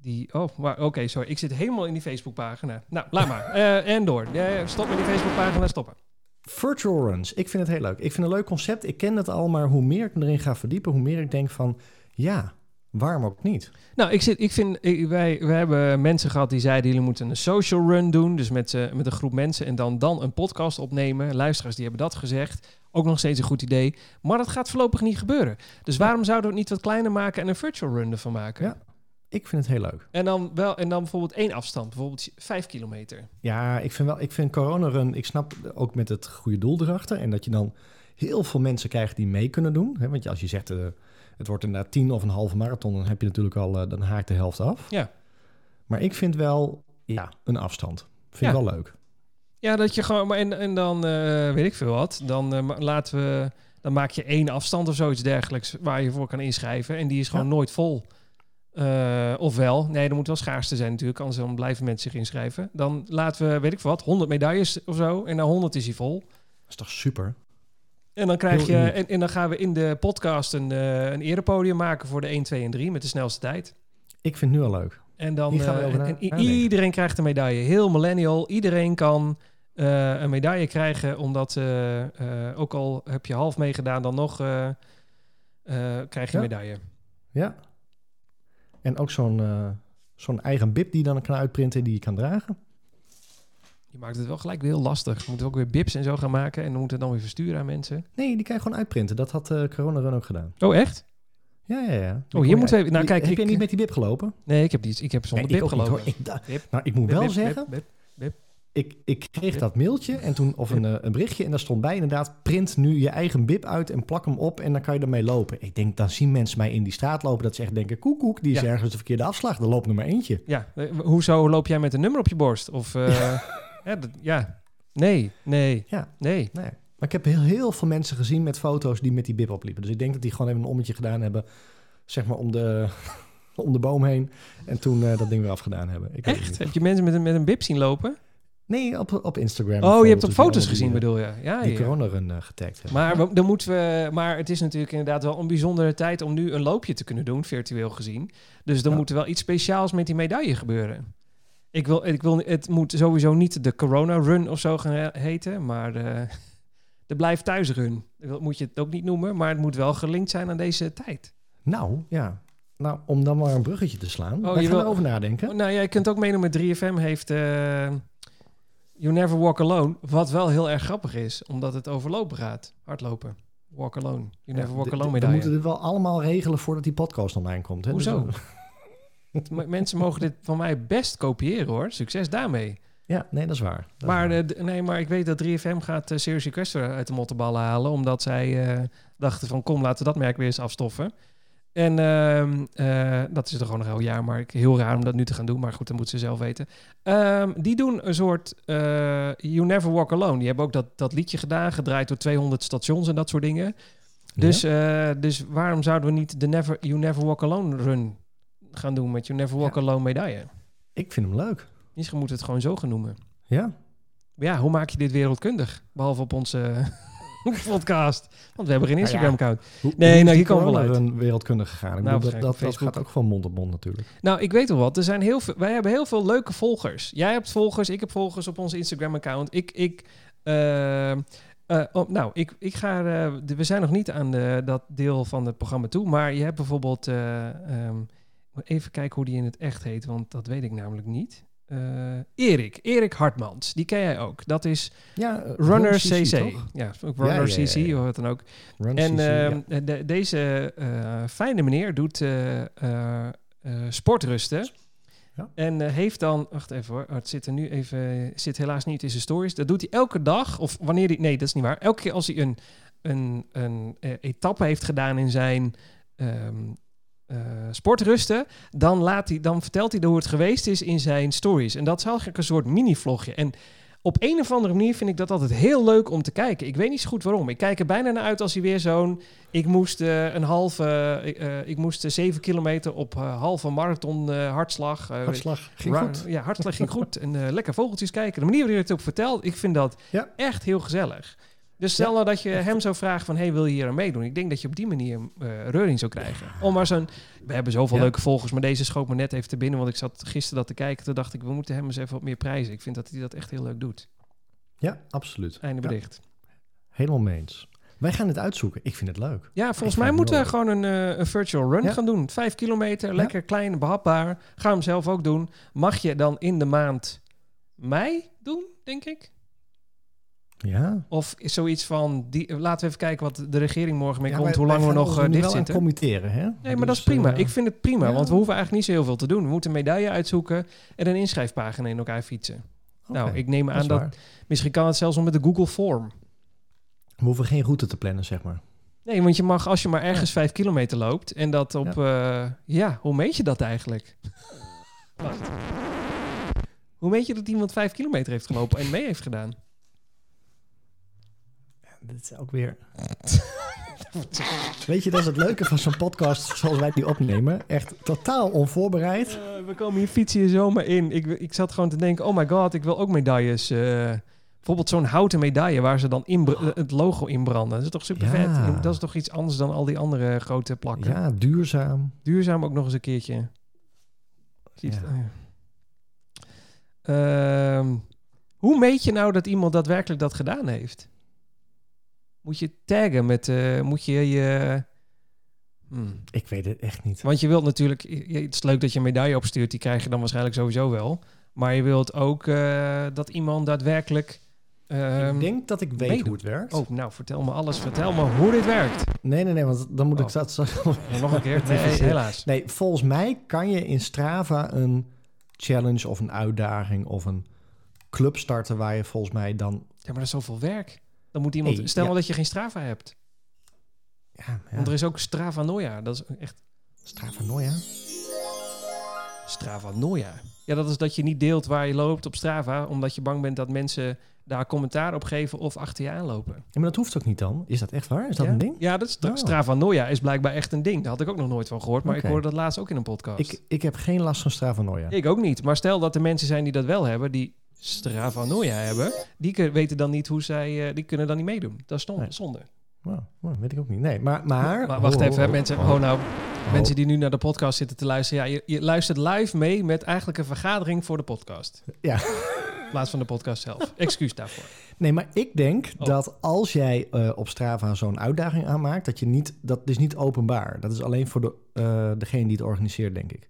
die, oh, maar oké, sorry. Ik zit helemaal in die Facebookpagina. Nou, laat maar. Eh, en door. Ja, stop met die Facebookpagina, stoppen. Virtual runs. Ik vind het heel leuk. Ik vind het een leuk concept. Ik ken het al, maar hoe meer ik erin ga verdiepen, hoe meer ik denk van, ja, waarom ook niet? Nou, ik, zit, ik vind, ik- wij, wij hebben mensen gehad die zeiden, jullie moeten een social run doen. Dus met, z'n- met een groep mensen en dan, dan een podcast opnemen. Luisteraars die hebben dat gezegd. Ook nog steeds een goed idee. Maar dat gaat voorlopig niet gebeuren. Dus waarom zouden we het niet wat kleiner maken en een virtual run ervan maken? Ja. Ik vind het heel leuk. En dan wel, en dan bijvoorbeeld één afstand, bijvoorbeeld vijf kilometer. Ja, ik vind wel, ik vind corona run, ik snap ook met het goede doel erachter. En dat je dan heel veel mensen krijgt die mee kunnen doen. Hè? Want als je zegt, eh, het wordt inderdaad tien of een halve marathon, dan heb je natuurlijk al, eh, dan haakt de helft af. Ja. Maar ik vind wel, ja, een afstand. Vind Ja. ik wel leuk. Ja, dat je gewoon, maar en, en dan eh, weet ik veel wat. Dan laten we, dan maak je één afstand of zoiets dergelijks waar je voor kan inschrijven. En die is gewoon Ja. nooit vol. Eh, ofwel, nee, er moet wel schaarste zijn natuurlijk, anders dan blijven mensen zich inschrijven. Dan laten we, weet ik wat, 100 medailles of zo. En na 100 is hij vol. Dat is toch super? En dan krijg Heel je, en, en dan gaan we in de podcast een, eh een erepodium maken voor de 1, 2 en 3 met de snelste tijd. Ik vind het nu al leuk. En dan Hier gaan we eh, en, iedereen krijgt een medaille. Heel millennial. Iedereen kan een medaille krijgen. Omdat ook al heb je half meegedaan, dan nog krijg je Ja. een medaille. Ja. En ook zo'n eh, zo'n eigen bib die je dan kan uitprinten die je kan dragen. Je maakt het wel gelijk weer heel lastig. Je moet ook weer bips en zo gaan maken. En dan moet het dan weer versturen aan mensen. Nee, die kan je gewoon uitprinten. Dat had eh Corona Run ook gedaan. Oh, echt? Ja, ja, ja. Oh, hier moeten we even- nou, kijk, heb ik- je niet met die bib gelopen? Nee, ik heb, die, ik heb zonder Nee, niet, gelopen. hoor. Ik, nou, ik moet Bip, wel bip, zeggen, bip. Ik, ik kreeg dat mailtje en toen, of een, eh, een berichtje en daar stond bij inderdaad, print nu je eigen bib uit en plak hem op en dan kan je ermee lopen. Ik denk, dan zien mensen mij in die straat lopen dat ze echt denken, koek, koek, die is Ja. ergens de verkeerde afslag, er loopt er maar eentje. Ja, eh, hoezo loop jij met een nummer op je borst? Of, eh, ja. dat- ja. Nee, nee, Ja. nee. Nee. Maar ik heb heel, heel veel mensen gezien met foto's die met die bib opliepen. Dus ik denk dat die gewoon even een ommetje gedaan hebben, zeg maar om de, om de boom heen. En toen dat ding weer afgedaan hebben. Ik Echt? Heb je mensen met een, met een bib zien lopen? Nee, op, op Instagram. Oh, je hebt op foto's gezien, die, bedoel je? Ja, Die ja. corona run eh, getagd hebben. Maar, we- dan moeten we, maar het is natuurlijk inderdaad wel een bijzondere tijd om nu een loopje te kunnen doen, virtueel gezien. Dus dan Ja. moet er wel iets speciaals met die medaille gebeuren. Ik wil, ik wil, het moet sowieso niet de Corona Run of zo gaan he- heten, maar de, de Blijf Thuis Run. Dat moet je het ook niet noemen, maar het moet wel gelinkt zijn aan deze tijd. Nou, ja. Nou, om dan maar een bruggetje te slaan. Oh, je gaan wil- nadenken. Nou, jij kunt ook meedoen met 3FM heeft eh, You Never Walk Alone, wat wel heel erg grappig is, omdat het over lopen gaat. Hardlopen. Walk Alone. You Never Walk Alone We medaille. moeten dit wel allemaal regelen voordat die podcast online komt. Hè? Hoezo? Dus, eh, M- Mensen mogen dit van mij best kopiëren hoor. Succes daarmee. ja, nee, dat is waar. Dat is Maar, waar. eh, nee, maar ik weet dat 3FM gaat uh, Serious Request uit de mottenballen halen. Omdat zij eh, dachten van kom, laten we dat merk weer eens afstoffen. En ehm, eh, dat is er gewoon nog een heel jaar. Maar ik, heel raar om dat nu te gaan doen. Maar goed, dat moeten ze zelf weten. Ehm, die doen een soort eh, You Never Walk Alone. Die hebben ook dat, dat liedje gedaan. Gedraaid door 200 stations en dat soort dingen. Dus, Ja? eh, dus waarom zouden we niet de Never, You Never Walk Alone run gaan doen met You Never Walk Ja. Alone medaille? Ik vind hem leuk. Misschien moeten we het gewoon zo gaan noemen. Ja. Maar ja, hoe maak je dit wereldkundig? Behalve op onze podcast. Want we hebben geen Nou ja. Instagram-account. Nee, nou, hier komen we wel uit. run wereldkundig gegaan? Ik Nou, bedoel, dat, dat, dat gaat ook van mond op mond natuurlijk. Nou, ik weet wel wat. Er zijn heel veel, wij hebben heel veel leuke volgers. Jij hebt volgers, ik heb volgers op ons Instagram-account. Ik, ik, oh, nou, ik, ik ga. eh, de- we zijn nog niet aan de, dat deel van het programma toe. Maar je hebt bijvoorbeeld. eh, ehm, even kijken hoe die in het echt heet, want dat weet ik namelijk niet. Eh, Erik, Erik Hartmans, die ken jij ook. Dat is Ja, eh, Runner Run CC. toch? Ja, ook Runner Ja, ja, ja, CC of wat dan ook. Run En CC, ehm, de- deze eh, fijne meneer doet sportrusten. Ja. En heeft dan, wacht even hoor, oh, het zit er nu even, zit helaas niet in zijn stories. Dat doet hij elke dag, of wanneer hij, nee, dat is niet waar. Elke keer als hij een, een, een etappe heeft gedaan in zijn ehm, eh, sportrusten, dan, laat hij, dan vertelt hij hoe het geweest is in zijn stories. En dat is eigenlijk een soort mini-vlogje. En op een of andere manier vind ik dat altijd heel leuk om te kijken. Ik weet niet zo goed waarom. Ik kijk er bijna naar uit als hij weer zo'n... Ik moest eh, een halve... eh, ik moest zeven kilometer op halve marathon hartslag. Hartslag ging goed. Ja, hartslag ging goed. En lekker vogeltjes kijken. De manier waarop hij het ook vertelt, ik vind dat Ja. echt heel gezellig. Dus stel nou dat je hem zou vragen van... hey, wil je hier aan meedoen? Ik denk dat je op die manier eh reuring zou krijgen. Om maar zo'n... We hebben zoveel leuke volgers, maar deze schoot me net even te binnen... want ik zat gisteren dat te kijken. Toen dacht ik, we moeten hem eens even wat meer prijzen. Ik vind dat hij dat echt heel leuk doet. Ja, absoluut. Einde bericht. Helemaal mee eens. Wij gaan het uitzoeken. Ik vind het leuk. Ja, volgens mij moeten we gewoon een, eh, een virtual run Ja. gaan doen. Vijf kilometer, lekker klein, behapbaar. Ga hem zelf ook doen. Mag je dan in de maand mei doen, denk ik? Ja. Of is zoiets van, die, laten we even kijken wat de regering morgen mee Ja, komt, wij- hoe lang we nog eh, nu dicht zitten. committeren, hè? Nee, maar dat is Dus, prima. eh, ik vind het prima, ja. want we hoeven eigenlijk niet zo heel veel te doen. We moeten een medaille uitzoeken en een inschrijfpagina in elkaar fietsen. Nou, ik neem aan dat, misschien kan het zelfs nog met de Google Form. We hoeven geen route te plannen, zeg maar. Nee, want je mag, als je maar ergens vijf kilometer loopt en dat op, ja, ja hoe meet je dat eigenlijk? Wacht. Hoe meet je dat iemand vijf kilometer heeft gelopen en mee heeft gedaan? Dit is ook weer... Weet je, dat is het leuke van zo'n podcast zoals wij die opnemen. Echt totaal onvoorbereid. Eh, we komen hier fietsen hier zomaar in. Ik, ik zat gewoon te denken, oh my god, ik wil ook medailles. eh, bijvoorbeeld zo'n houten medaille waar ze dan in het logo in branden. Dat is toch super vet? Ja. Dat is toch iets anders dan al die andere grote plakken. Ja, duurzaam. Duurzaam ook nog eens een keertje. Ziet Ja. het- oh ja. Ehm, hoe meet je nou dat iemand daadwerkelijk dat gedaan heeft? Moet je taggen met, eh, moet je je... Hmm. Ik weet het echt niet. Want je wilt natuurlijk, het is leuk dat je een medaille opstuurt, die krijg je dan waarschijnlijk sowieso wel. Maar je wilt ook eh, dat iemand daadwerkelijk. ehm, ik denk dat ik weet meedoet. hoe het werkt. Oh, nou, vertel me alles. Vertel me hoe dit werkt. Nee, nee, nee, want dan moet Oh. ik dat straks... Ja, nog een keer. Nee, Even- helaas. Nee, volgens mij kan je in Strava een challenge of een uitdaging of een club starten waar je volgens mij dan... Ja, maar dat is zoveel werk. Dan moet iemand. Hey, stel ja. dat je geen Strava hebt. Ja, ja. Want er is ook Strava Noia. Dat is echt Strava Noia? Strava Noia. Ja, dat is dat je niet deelt waar je loopt op Strava, omdat je bang bent dat mensen daar commentaar op geven of achter je aanlopen. Ja, maar dat hoeft ook niet dan. Is dat echt waar? Is dat ja? een ding? Ja, dat is Oh. Strava Noia is blijkbaar echt een ding. Daar had ik ook nog nooit van gehoord, maar ik hoorde dat laatst ook in een podcast. Ik, ik heb geen last van Strava Noia. Ik ook niet. Maar stel dat er mensen zijn die dat wel hebben, die Strava Noia hebben, die weten dan niet hoe zij, eh, die kunnen dan niet meedoen. Dat is Nee. zonde. Wow, wow, weet ik ook niet. Nee, maar... maar Maar wacht oh, even, oh, mensen. oh, nou, oh. mensen die nu naar de podcast zitten te luisteren. Ja, je, je luistert live mee met eigenlijk een vergadering voor de podcast. Ja. In plaats van de podcast zelf. Excuus daarvoor. Nee, maar ik denk Oh. dat als jij eh, op Strava zo'n uitdaging aanmaakt, dat je niet, dat is niet openbaar. Dat is alleen voor de, eh, degene die het organiseert, denk ik.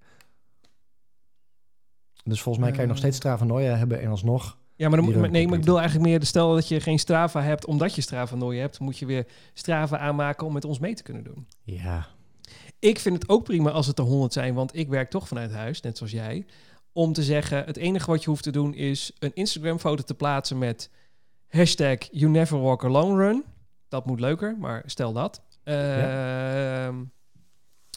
Dus volgens mij kan je nog Eh. steeds Strava hebben en alsnog. Ja, maar, dan, moet- nee, maar ik bedoel eigenlijk meer... Stel dat je geen Strava hebt, omdat je Strava nooit hebt... moet je weer Strava aanmaken om met ons mee te kunnen doen. Ja. Ik vind het ook prima als het er 100 zijn, want ik werk toch vanuit huis, net zoals jij. Om te zeggen, het enige wat je hoeft te doen is een Instagram-foto te plaatsen met hashtag You Never Walk Alone Run. Dat moet leuker, maar stel dat. Ehm,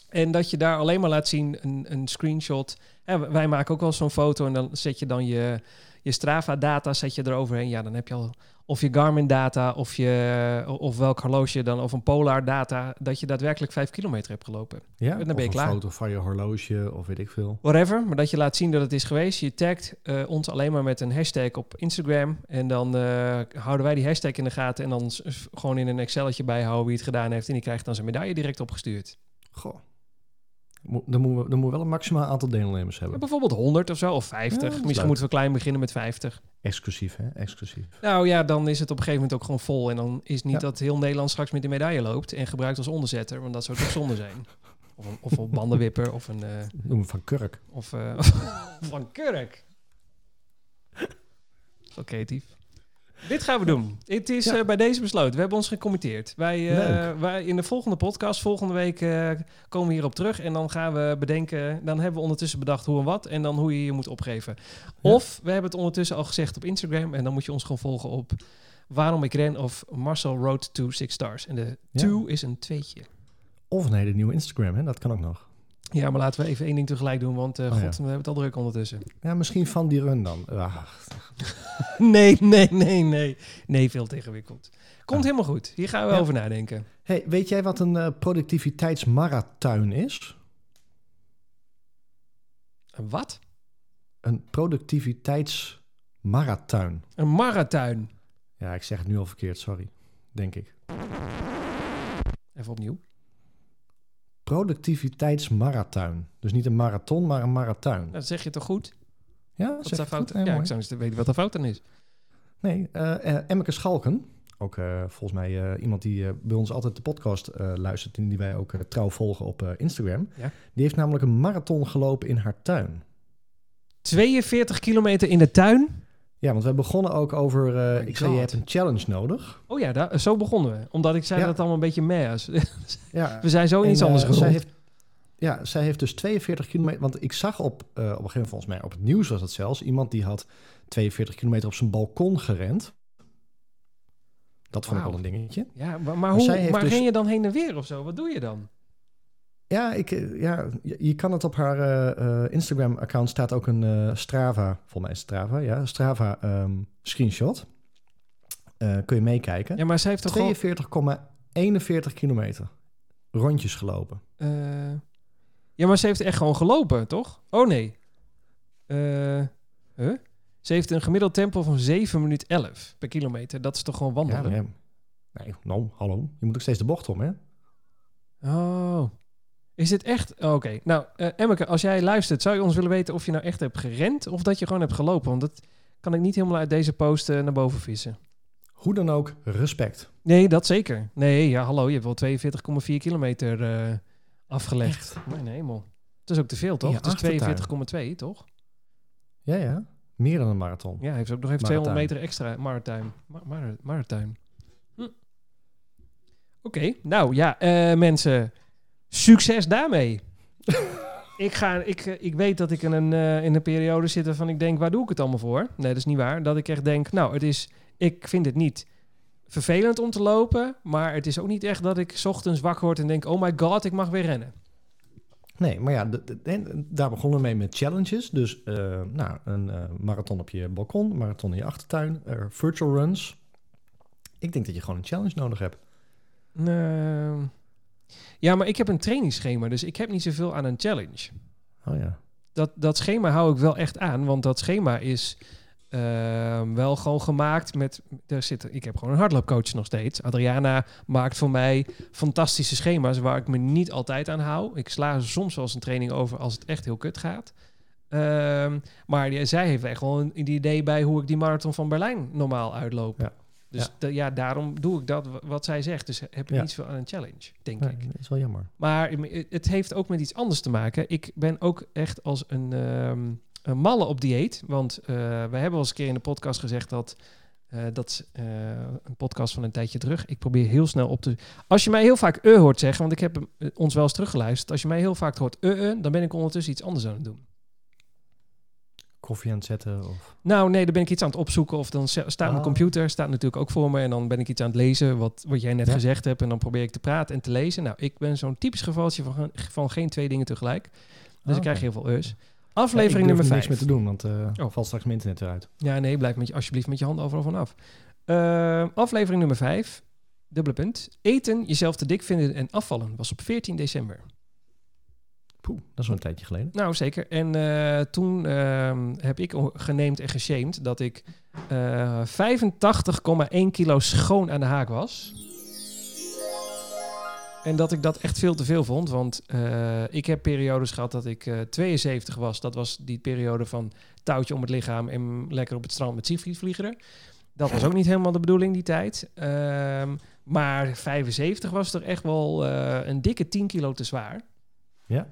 En dat je daar alleen maar laat zien een, een screenshot. Wij maken ook wel zo'n foto en dan zet je dan je, je Strava-data zet je eroverheen. Ja, dan heb je al of je Garmin-data of, je, of welk horloge dan, of een Polar-data, dat je daadwerkelijk vijf kilometer hebt gelopen. ja? dan ben je een klaar. foto van je horloge of weet ik veel. Whatever, maar dat je laat zien dat het is geweest. Je tagt eh, ons alleen maar met een hashtag op Instagram. En dan eh, houden wij die hashtag in de gaten. En dan gewoon in een Excelletje bijhouden wie het gedaan heeft. En die krijgt dan zijn medaille direct opgestuurd. Goh. Dan moeten we, dan moeten we wel een maximaal aantal deelnemers Ja, hebben. bijvoorbeeld 100 of zo, of 50. Ja, dat is Misschien leuk. moeten we klein beginnen met 50. Exclusief, hè? Exclusief. Nou ja, dan is het op een gegeven moment ook gewoon vol. En dan is niet Ja. dat heel Nederland straks met de medaille loopt en gebruikt als onderzetter. Want dat zou toch zonde zijn. Of een, of een bandenwipper of een... eh, Noem van Kurk. of eh, van Kurk. Zo creatief. Dit gaan we doen. Het is Ja. eh, bij deze besloten. We hebben ons gecommitteerd. Wij, eh, wij in de volgende podcast, volgende week, eh, komen we hierop terug. En dan gaan we bedenken. Dan hebben we ondertussen bedacht hoe en wat. En dan hoe je je moet opgeven. Ja. Of we hebben het ondertussen al gezegd op Instagram. En dan moet je ons gewoon volgen op Waarom ik ren of Marcel Road to Six Stars. En de Ja. two is een tweetje. Of een hele nieuwe Instagram, hè? dat kan ook nog. Ja, maar laten we even één ding tegelijk doen. Want eh, Oh, god, ja. we hebben het al druk ondertussen. Ja, misschien van die run dan. Ah, Nee, nee, nee, nee. Nee, veel te ingewikkeld. Komt Ah. helemaal goed. Hier gaan we Ja. over nadenken. Hey, weet jij wat een productiviteitsmarathon is? Een wat? Een productiviteitsmarathon. Een marathon. Ja, ik zeg het nu al verkeerd, sorry. Denk ik. Even opnieuw. Productiviteitsmarathon. Dus niet een marathon, maar een marathon. Dat zeg je toch goed? Ja, Wat zeg fout? ja, mooi. ik zou eens weten wat er fout aan is. Nee, eh, Emmeke Schalken. Ook eh, volgens mij iemand die bij ons altijd de podcast luistert... en die wij ook trouw volgen op Instagram. Ja. Die heeft namelijk een marathon gelopen in haar tuin. 42 kilometer in de tuin. Ja, want we begonnen ook over... eh, My ik zei, je hebt een challenge nodig. Oh ja, daar, zo begonnen we. Omdat ik zei Ja. dat het allemaal een beetje meh is. Ja, We zijn zo En, iets anders eh, zij heeft, Ja, zij heeft dus 42 kilometer... Want ik zag op, eh, op een gegeven moment volgens mij op het nieuws was het zelfs... iemand die had 42 kilometer op zijn balkon gerend. Dat vond ik wel een dingetje. Ja, maar, maar, hoe, maar dus- ren je dan heen en weer of zo? Wat doe je dan? Ja, ik, eh, ja je, kan het op haar eh, eh, Instagram-account staat ook een Strava, volgens mij is Strava, ja, Strava ehm, screenshot. Kun je meekijken. Ja, maar zij heeft toch gewoon... 42,41 kilometer. Rondjes gelopen. ja, maar ze heeft echt gewoon gelopen, toch? Oh nee. Huh? Ze heeft een gemiddeld tempo van 7 minuten 11 per kilometer. Dat is toch gewoon Ja, wandelen? nee, nee, nou, hallo. Je moet ook steeds de bocht om, hè? Oh. Is dit echt? Oh, Oké. Nou, eh Emmeke, als jij luistert, zou je ons willen weten of je nou echt hebt gerend of dat je gewoon hebt gelopen? Want dat kan ik niet helemaal uit deze post eh, naar boven vissen. Hoe dan ook, respect. Nee, dat zeker. Nee, ja, hallo, je hebt wel 42,4 kilometer eh, afgelegd. Mijn hemel. Het is ook te veel, toch? Het is achtertuin. 42,2, toch? Ja, ja. Meer dan een marathon. Ja, hij heeft ook nog even Marathon. 200 meter extra. Marathon. Ma mar marathon. Hm. Oké, nou ja, mensen. Succes daarmee. ik, ga, ik, eh, ik weet dat ik in een, eh, in een periode zit waarvan ik denk, waar doe ik het allemaal voor? Nee, dat is niet waar. Dat ik echt denk, nou, het is, ik vind het niet vervelend om te lopen, maar het is ook niet echt dat ik 's ochtends wakker word en denk, oh my god, ik mag weer rennen. Nee, maar ja, de- de- en daar begonnen we mee met challenges. Dus eh, nou, een marathon op je balkon, marathon in je achtertuin, eh, virtual runs. Ik denk dat je gewoon een challenge nodig hebt. Ehm, ja, maar ik heb een trainingsschema, dus ik heb niet zoveel aan een challenge. Oh ja. dat, dat schema hou ik wel echt aan, want dat schema is ehm, wel gewoon gemaakt met. Er zit, ik heb gewoon een hardloopcoach nog steeds. Adriana maakt voor mij fantastische schema's waar ik me niet altijd aan hou. Ik sla soms wel eens een training over als het echt heel kut gaat. Ehm, maar die- zij heeft echt wel een, een idee bij hoe ik die marathon van Berlijn normaal uitloop. Ja. Dus Ja. da- ja, daarom doe ik dat wat zij zegt. Dus heb ik Ja. niet veel aan een challenge, denk Nee, ik. dat is wel jammer. Maar het heeft ook met iets anders te maken. Ik ben ook echt als een, ehm, een malle op dieet. Want eh, we hebben al eens een keer in de podcast gezegd dat... eh, dat is eh, een podcast van een tijdje terug. Ik probeer heel snel op te... Als je mij heel vaak eh hoort zeggen... want ik heb ons wel eens teruggeluisterd. Als je mij heel vaak hoort eh, eh, dan ben ik ondertussen iets anders aan het doen. Koffie aan het zetten of... Nou, nee, dan ben ik iets aan het opzoeken. Of dan sta- staat mijn Ah. computer staat natuurlijk ook voor me. En dan ben ik iets aan het lezen wat, wat jij net Ja. gezegd hebt. En dan probeer ik te praten en te lezen. Nou, ik ben zo'n typisch gevaltje van, van geen twee dingen tegelijk. Dus Ah, ik krijg oké. heel veel. Ja, Aflevering ik nummer durf er 5. niks meer te doen, want eh Oh. valt straks mijn internet eruit. Ja, nee, blijf met je, alsjeblieft met je handen overal vanaf. Eh aflevering nummer 5. Dubbele punt. Eten, jezelf te dik vinden en afvallen. Was op 14 december. Poeh, dat is wel een tijdje geleden. Nou, zeker. En eh, toen ehm, heb ik geneemd en geshamed dat ik eh 85,1 kilo schoon aan de haak was. En dat ik dat echt veel te veel vond. Want eh, ik heb periodes gehad dat ik eh 72 was. Dat was die periode van touwtje om het lichaam en lekker op het strand met Siegfried vliegeren. Dat was ook niet helemaal de bedoeling die tijd. Ehm, maar 75 was er echt wel eh, een dikke 10 kilo te zwaar. Ja.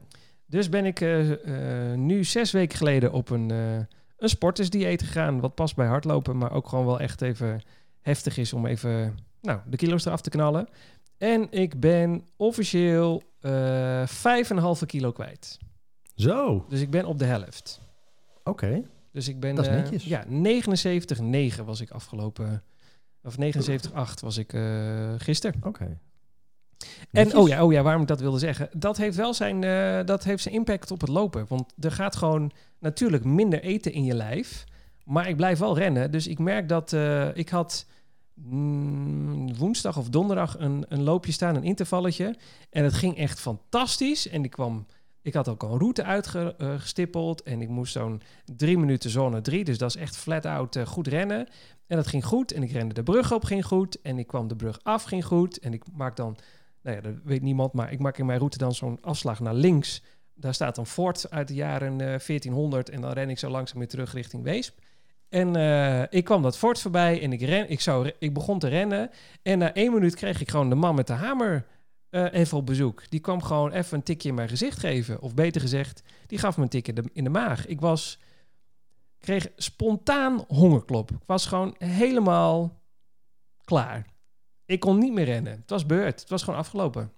Dus ben ik eh, eh, nu zes weken geleden op een, eh, een sportersdieet gegaan. Wat past bij hardlopen, maar ook gewoon wel echt even heftig is om even nou, de kilo's eraf te knallen. En ik ben officieel eh 5,5 kilo kwijt. Zo, Dus ik ben op de helft. oké. Dus ik ben... Dat is netjes. ja, 79,9 was ik afgelopen... Of 79,8 was ik gisteren. Oké. En oh ja, oh ja, waarom ik dat wilde zeggen. Dat heeft wel zijn, eh, dat heeft zijn impact op het lopen. Want er gaat gewoon natuurlijk minder eten in je lijf. Maar ik blijf wel rennen. Dus ik merk dat eh, ik had mm, woensdag of donderdag een, een loopje staan, een intervalletje. En het ging echt fantastisch. En ik kwam... Ik had ook een route uitgestippeld en ik moest zo'n drie minuten zone drie. Dus dat is echt flat out eh, goed rennen. En dat ging goed. En ik rende de brug op, ging goed. En ik kwam de brug af, ging goed. En ik maak dan nou ja, dat weet niemand, maar ik maak in mijn route dan zo'n afslag naar links. Daar staat een fort uit de jaren eh, 1400 en dan ren ik zo langzaam weer terug richting Weesp. En eh, ik kwam dat fort voorbij en ik, ren, ik, zou, ik begon te rennen. En na één minuut kreeg ik gewoon de man met de hamer eh, even op bezoek. Die kwam gewoon even een tikje in mijn gezicht geven. Of beter gezegd, die gaf me een tik in de, in de maag. Ik was, kreeg spontaan hongerklop. Ik was gewoon helemaal klaar. Ik kon niet meer rennen. Het was beurt. Het was gewoon afgelopen.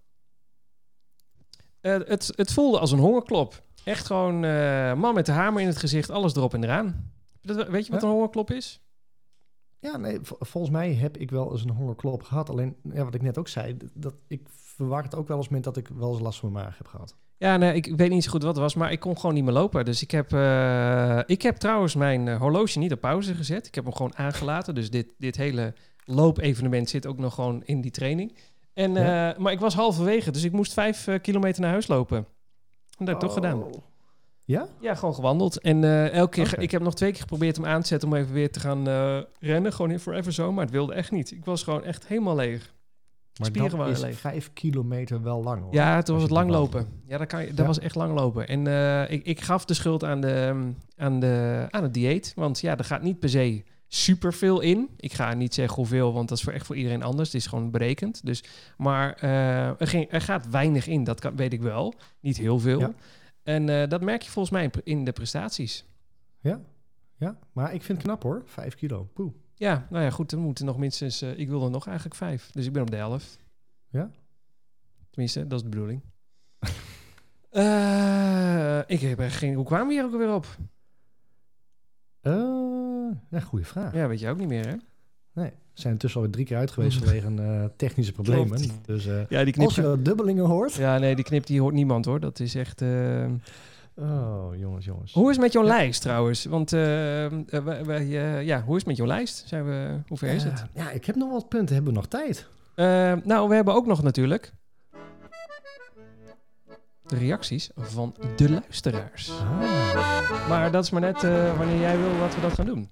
Eh, het, het voelde als een hongerklop. Echt gewoon eh, man met de hamer in het gezicht, alles erop en eraan. Dat- Weet je wat een hongerklop is? Ja, nee, volgens mij heb ik wel eens een hongerklop gehad. Alleen, ja, wat ik net ook zei, dat ik verwaar het ook wel eens met dat ik wel eens last van mijn maag heb gehad. Ja, nee, ik weet niet zo goed wat het was, maar ik kon gewoon niet meer lopen. Dus ik heb, eh, ik heb trouwens mijn horloge niet op pauze gezet. Ik heb hem gewoon aangelaten. Dus dit, dit hele loopevenement zit ook nog gewoon in die training. En, Ja. eh, maar ik was halverwege, dus ik moest vijf eh, kilometer naar huis lopen. En dat heb ik toch gedaan. Oh. Ja? Ja, gewoon gewandeld. En eh, elke keer, ik heb nog twee keer geprobeerd hem aan te zetten om even weer te gaan rennen. Gewoon in Forever Zo, maar het wilde echt niet. Ik was gewoon echt helemaal leeg. Maar Spieren dat waren is leeg. vijf kilometer wel lang hoor. Ja, toen was het lang lopen. Ja, dat, kan dat Ja. was echt lang lopen. En ik, ik gaf de schuld aan, de, aan, de, aan het dieet. Want ja, er gaat niet per se super veel in. Ik ga niet zeggen hoeveel, want dat is voor echt voor iedereen anders. Het is gewoon berekend. Dus, maar eh, er, ging, er gaat weinig in, dat kan, weet ik wel. Niet heel veel. Ja. En eh, dat merk je volgens mij in, de prestaties. Ja, ja, maar ik vind het knap hoor. Vijf kilo. Poeh. Ja, nou ja, goed, er moeten nog minstens... eh, ik wilde nog eigenlijk vijf, dus ik ben op de helft. Ja? Tenminste, dat is de bedoeling. Ik heb echt geen... Hoe kwamen we hier ook alweer op? Eh, ja, goede vraag. Ja, weet je ook niet meer, hè? Nee, we zijn intussen alweer drie keer uit geweest vanwege eh, technische problemen. Klopt. Dus eh, Ja, die als je dubbelingen hoort... Ja, nee, die knip die hoort niemand, hoor. Dat is echt... eh, Oh, jongens, jongens. Hoe is het met jouw Ja. lijst, trouwens? Want, eh, eh, wij- wij, eh, ja, hoe is het met jouw lijst? Zijn we... Hoe ver is het? Ja, ik heb nog wat punten. Hebben we nog tijd? Eh, nou, we hebben ook nog natuurlijk... De reacties van de luisteraars. Ah. Maar dat is maar net eh, wanneer jij wil dat we dat gaan doen.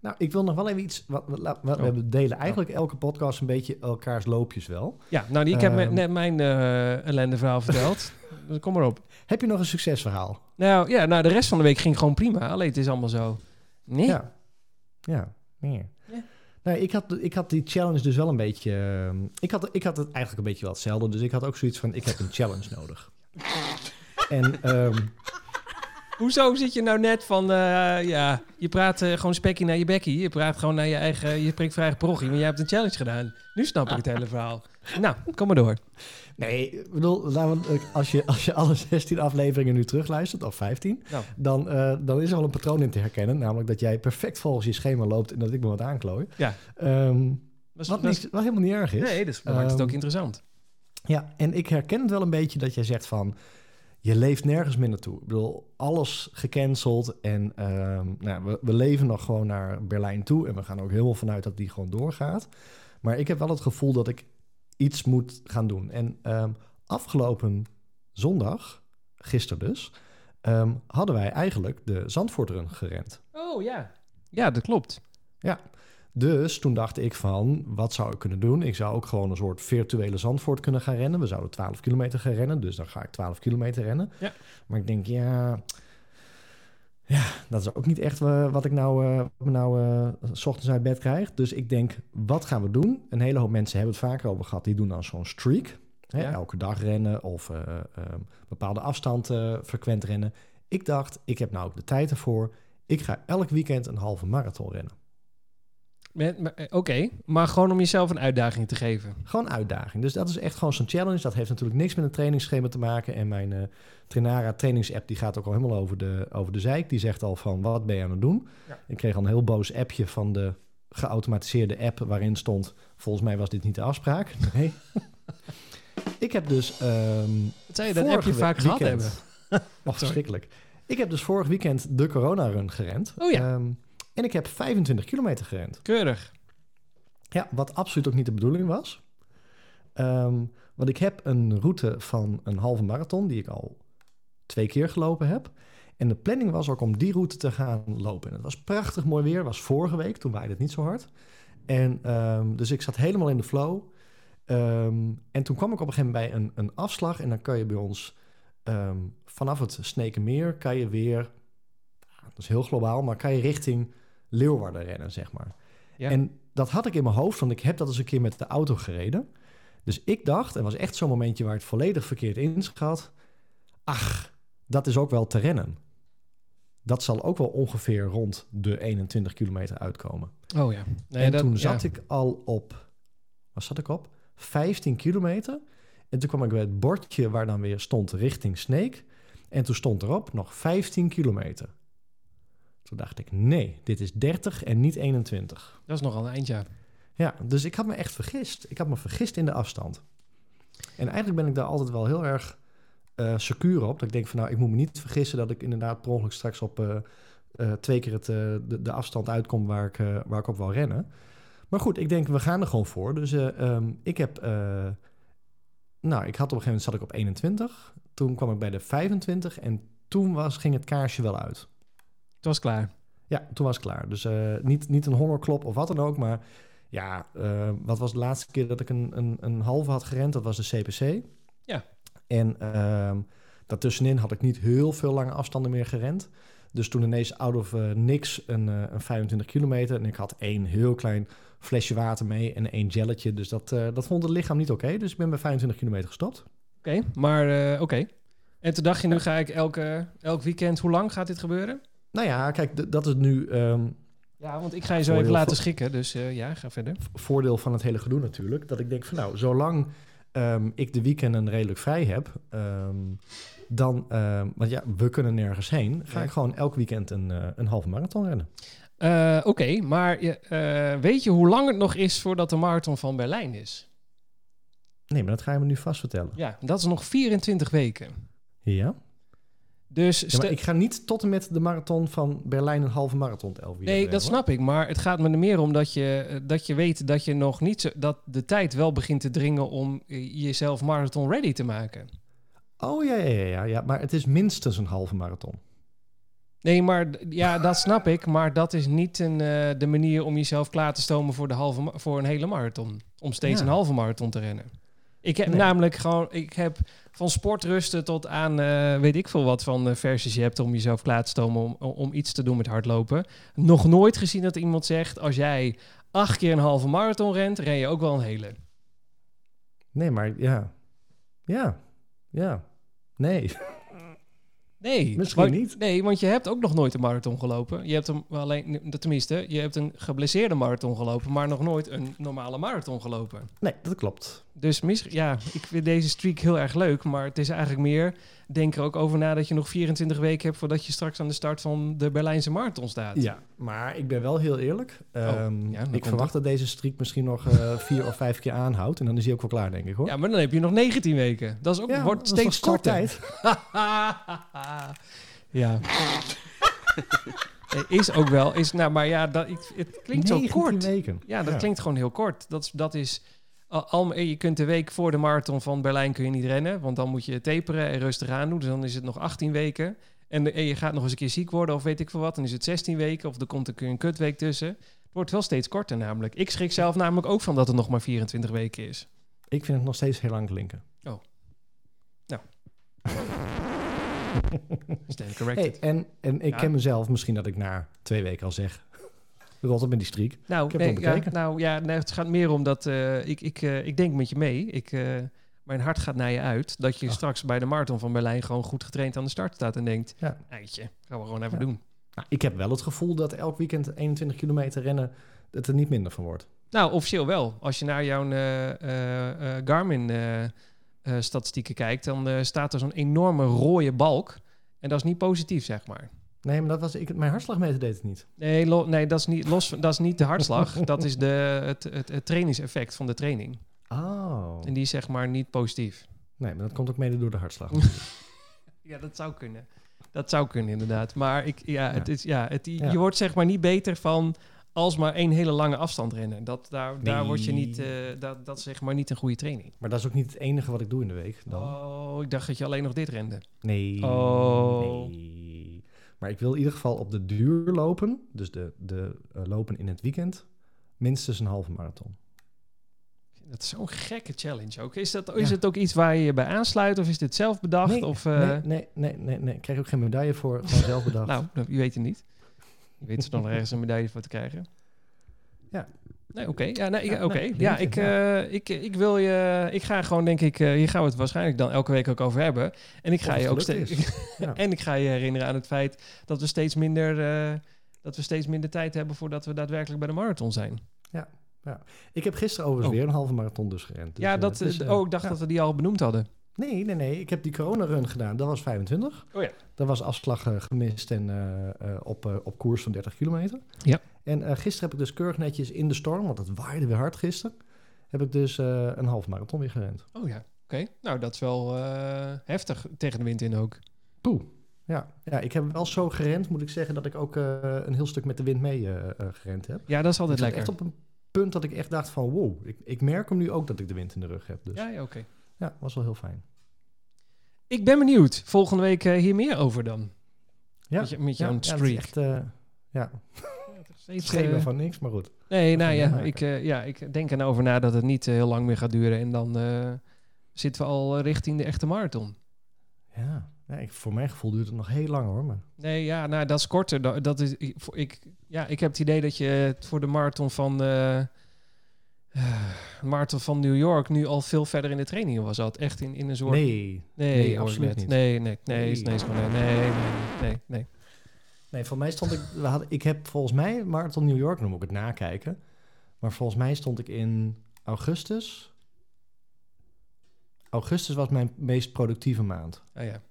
Nou, ik wil nog wel even iets... Wat, wat, wat- we Oh. hebben delen eigenlijk elke podcast een beetje elkaars loopjes wel. Ja, nou, ik heb Ehm. net mijn eh ellendeverhaal verteld. dus kom maar op. Heb je nog een succesverhaal? Nou ja, nou, de rest van de week ging gewoon prima. Alleen het is allemaal zo. Nee. Ja. Ja. Nee. Ja. Nee, ik had, ik had die challenge dus wel een beetje... ehm, ik, had, ik had het eigenlijk een beetje wel hetzelfde. Dus ik had ook zoiets van, ik heb een challenge nodig. En ehm, Hoezo zit je nou net van, eh, ja, je praat eh, gewoon spekkie naar je bekkie. Je praat gewoon naar je eigen, je spreekt vrij prochie, maar jij hebt een challenge gedaan. Nu snap ik het hele verhaal. Nou, kom maar door. nee, ik bedoel, laten we- als, je, als je alle 16 afleveringen nu terugluistert, of 15... Nou. Dan, eh, dan is er wel een patroon in te herkennen. Namelijk dat jij perfect volgens je schema loopt en dat ik me wat aanklooi. Ja. Ehm, wat, niet, wat helemaal niet erg is. nee, dus dat maakt het ook Ehm, interessant. Ja, en ik herken het wel een beetje dat jij zegt van... je leeft nergens meer naartoe. Ik bedoel, alles gecanceld en ehm, nou, we, we leven nog gewoon naar Berlijn toe... en we gaan ook helemaal vanuit dat die gewoon doorgaat. Maar ik heb wel het gevoel dat ik iets moet gaan doen. En ehm, afgelopen zondag, gisteren dus... ehm, hadden wij eigenlijk de Zandvoortrun gerend. Oh ja. Ja, dat klopt. Dus toen dacht ik van, wat zou ik kunnen doen? Ik zou ook gewoon een soort virtuele Zandvoort kunnen gaan rennen. We zouden 12 kilometer gaan rennen, dus dan ga ik 12 kilometer rennen. Ja. Maar ik denk, ja, ja, dat is ook niet echt eh, wat ik nou, me nou s ochtends uit bed krijg. Dus ik denk, wat gaan we doen? Een hele hoop mensen hebben het vaker over gehad. Die doen dan zo'n streak. Hè, Ja. Elke dag rennen of eh, eh, bepaalde afstand frequent rennen. Ik dacht, ik heb nou ook de tijd ervoor. Ik ga elk weekend een halve marathon rennen. Eh, Oké, maar gewoon om jezelf een uitdaging te geven. Gewoon uitdaging. Dus dat is echt gewoon zo'n challenge. Dat heeft natuurlijk niks met een trainingsschema te maken. En mijn eh Trainara trainingsapp die gaat ook al helemaal over de, over de zeik. Die zegt al van, wat ben je aan het doen? Ja. Ik kreeg al een heel boos appje van de geautomatiseerde app... waarin stond, volgens mij was dit niet de afspraak. Nee. ik heb dus... Wat zei je, dat heb je vorige vaak gehad hebben. Oh, verschrikkelijk. Ik heb dus vorig weekend de corona-run gerend. Oh ja. Ehm, en ik heb 25 kilometer gerend. Keurig. Ja, wat absoluut ook niet de bedoeling was. Ehm, want ik heb een route van een halve marathon... die ik al twee keer gelopen heb. En de planning was ook om die route te gaan lopen. En het was prachtig mooi weer. Was vorige week, toen waaide het niet zo hard. En ehm, dus ik zat helemaal in de flow. Ehm, en toen kwam ik op een gegeven moment bij een, een afslag. En dan kan je bij ons vanaf het Snekenmeer... kan je weer, dat is heel globaal... maar kan je richting Leeuwarden rennen, zeg maar. Ja. En dat had ik in mijn hoofd, want ik heb dat eens een keer met de auto gereden. Dus ik dacht, en was echt zo'n momentje waar het volledig verkeerd inschat... ach, dat is ook wel te rennen. Dat zal ook wel ongeveer rond de 21 kilometer uitkomen. Oh ja. Nee, en dat- toen ja. zat ik al op, wat zat ik op? 15 kilometer. En toen kwam ik bij het bordje waar dan weer stond richting Sneek. En toen stond erop nog 15 kilometer. Toen dacht ik, nee, dit is 30 en niet 21. Dat is nogal een eindje. Ja, dus ik had me echt vergist. Ik had me vergist in de afstand. En eigenlijk ben ik daar altijd wel heel erg eh secuur op. Dat ik denk van nou, ik moet me niet vergissen dat ik inderdaad per ongeluk straks op eh, eh, twee keer het, de, de afstand uitkom waar ik, waar ik op wil rennen. Maar goed, ik denk we gaan er gewoon voor. Dus eh, ehm, ik heb, nou, ik had op een gegeven moment zat ik op 21. Toen kwam ik bij de 25 en toen was, ging het kaarsje wel uit. Het was klaar. Ja, toen was het klaar. Dus eh, niet, niet een hongerklop of wat dan ook. Maar ja, eh, wat was de laatste keer dat ik een, een, een halve had gerend? Dat was de CPC. Ja. En ehm daartussenin had ik niet heel veel lange afstanden meer gerend. Dus toen ineens out of eh, niks een, een 25 kilometer. En ik had één heel klein flesje water mee en één gelletje. Dus dat, dat vond het lichaam niet oké. Dus ik ben bij 25 kilometer gestopt. Oké, maar oké. En toen dacht je, nu ga ik elke, elk weekend... Hoe lang gaat dit gebeuren? Nou ja, kijk, dat is nu ehm, Ja, want ik ga je zo even laten schikken. Dus eh, ja, ga verder. voordeel van het hele gedoe natuurlijk. Dat ik denk van nou, zolang ehm, ik de weekenden redelijk vrij heb, ehm, dan, want ja, we kunnen nergens heen, ga Ja. ik gewoon elk weekend een, eh, een halve marathon rennen. Eh, Oké, maar weet je hoe lang het nog is voordat de marathon van Berlijn is? Nee, maar dat ga je me nu vast vertellen. Ja, dat is nog 24 weken. Ja? Dus ja maar ik ga niet tot en met de marathon van Berlijn een halve marathon elf Nee, dat hoor. snap ik. Maar het gaat me er meer om dat je, eh, dat je weet dat je nog niet zo, dat de tijd wel begint te dringen om eh, jezelf marathon ready te maken. Oh ja, ja, ja, ja, ja, maar het is minstens een halve marathon. Nee, maar ja, dat snap ik. Maar dat is niet een, eh, de manier om jezelf klaar te stomen voor, de halve, voor een hele marathon. Om steeds Ja. een halve marathon te rennen. Ik heb Nee. namelijk gewoon, ik heb van sportrusten tot aan eh, weet ik veel wat van eh, versies je hebt om jezelf klaar te stomen om, om iets te doen met hardlopen. Nog nooit gezien dat iemand zegt, als jij acht keer een halve marathon rent, ren je ook wel een hele. Nee, maar ja. Ja. Ja. Nee. Nee, Misschien want- niet. Nee, want je hebt ook nog nooit een marathon gelopen. Je hebt hem alleen, tenminste, je hebt een geblesseerde marathon gelopen, maar nog nooit een normale marathon gelopen. Nee, dat klopt. Dus mis, ja, ik vind deze streak heel erg leuk, maar het is eigenlijk meer, denk er ook over na dat je nog 24 weken hebt voordat je straks aan de start van de Berlijnse marathon staat. Ja, maar ik ben wel heel eerlijk. Ehm, Oh, ja, dan ik verwacht dat deze streak misschien nog eh, vier of vijf keer aanhoudt. En dan is hij ook wel klaar, denk ik hoor. Ja, maar dan heb je nog 19 weken. Dat is ook, Ja, wordt dat steeds kort korter. tijd. ja. Is ook wel, is, nou, maar ja, dat, het klinkt zo 19 kort. weken. Ja, dat Ja. klinkt gewoon heel kort. Dat dat is al, al- je kunt de week voor de marathon van Berlijn kun je niet rennen, want dan moet je taperen en rustig aan doen. Dus dan is het nog 18 weken. En, en je gaat nog eens een keer ziek worden of weet ik veel wat, dan is het 16 weken of er komt er een kutweek tussen. Het wordt wel steeds korter namelijk. Ik schrik zelf namelijk ook van dat het nog maar 24 weken is. Ik vind het nog steeds heel lang klinken. Stand corrected. Hey, en, en ik Ja. ken mezelf, misschien dat ik na twee weken al zeg... Rot op met die streak. Nou, Ik heb nee, het ja, nou ja, nee, het gaat meer om dat eh, ik, ik, eh, ik denk met je mee. Ik, eh, mijn hart gaat naar je uit. Dat je Ah. straks bij de marathon van Berlijn gewoon goed getraind aan de start staat en denkt: Ja. eitje, gaan we gewoon even Ja. doen. Nou, ik heb wel het gevoel dat elk weekend 21 kilometer rennen... het er niet minder van wordt. Nou, officieel wel. Als je naar jouw eh, Garmin-statistieken kijkt, dan staat er zo'n enorme rode balk. En dat is niet positief, zeg maar. Nee, maar dat was ik, mijn hartslagmeter deed het niet. Nee, lo- nee dat, is niet, los, dat is niet de hartslag. dat is de, het, het, het trainingseffect van de training. Oh. En die is zeg maar niet positief. Nee, maar dat komt ook mede door de hartslag. Ja, dat zou kunnen. Dat zou kunnen, inderdaad. Maar ik, ja, Het is, ja, het, Ja. je wordt zeg maar niet beter van als maar één hele lange afstand rennen. Dat, daar, daar word je niet, eh, dat, dat is zeg maar niet een goede training. maar dat is ook niet het enige wat ik doe in de week dan. Oh, ik dacht dat je alleen nog dit rende. Nee. Oh. nee. Maar ik wil in ieder geval op de duur lopen. Dus de, de eh, lopen in het weekend. Minstens een halve marathon. Dat is zo'n gekke challenge ook. Is, dat, is Ja. het ook iets waar je je bij aansluit of is dit zelf bedacht? nee, of, eh, nee, nee, nee, nee, nee. Ik krijg ook geen medaille voor. Gewoon zelf bedacht. Nou, je weet het niet. Je weet er nog ergens een medaille voor te krijgen. Ja. Nee, oké. Ja, nee, ik- Ja, ja, ik, ja. eh, ik, ik wil je... Ik ga gewoon, denk ik... eh, hier gaan we het waarschijnlijk dan elke week ook over hebben. En ik ga je ook steeds... Ja. en ik ga je herinneren aan het feit dat we steeds minder... eh, dat we steeds minder tijd hebben voordat we daadwerkelijk bij de marathon zijn. Ik heb gisteren overigens Oh. weer een halve marathon dus gerend. Dus, ja, dat, oh, ik dacht ja. dat we die al benoemd hadden. Nee, nee, nee. Ik heb die corona-run gedaan. Dat was 25. Oh ja. Dat was afslag gemist en op, op koers van 30 kilometer. Ja. En eh, gisteren heb ik dus keurig netjes in de storm, want het waaide weer hard gisteren, heb ik dus eh, een halve marathon weer gerend. Oh ja, oké. Nou, dat is wel eh, heftig tegen de wind in ook. Poeh. Ja. ja, ik heb wel zo gerend, moet ik zeggen, dat ik ook een heel stuk met de wind mee gerend heb. Ja, dat is altijd ik lekker. echt op een punt dat ik echt dacht van wow, ik, ik merk hem nu ook dat ik de wind in de rug heb. Dus ja, Ja, ja oké. was wel heel fijn. Ik ben benieuwd. Volgende week hier meer over dan. Ja, Met, je, met ja, jouw ja, streak. echt, ja, Steeds, schelen eh, van niks, maar goed. nee, nou ja ik, eh, ja, ik denk er nou over na dat het niet eh, heel lang meer gaat duren. En dan zitten we al richting de echte marathon. Ja, ja ik, voor mijn gevoel duurt het nog heel lang hoor. Maar Nee, ja, nou, dat is korter. Dat, dat is, ik, voor- ik, ja, ik heb het idee dat je het voor de marathon van, eh, marathon van New York nu al veel verder in de trainingen was. Zat. Echt in, in een soort... nee, nee, absoluut niet. Nee, nee, nee, Nee. nee, nee, nee, nee, nee, nee. Nee, voor mij stond ik... We hadden, ik heb volgens mij Marathon New York, dan moet ik het nakijken. Maar volgens mij stond ik in augustus. Augustus was mijn meest productieve maand. Ah, ja.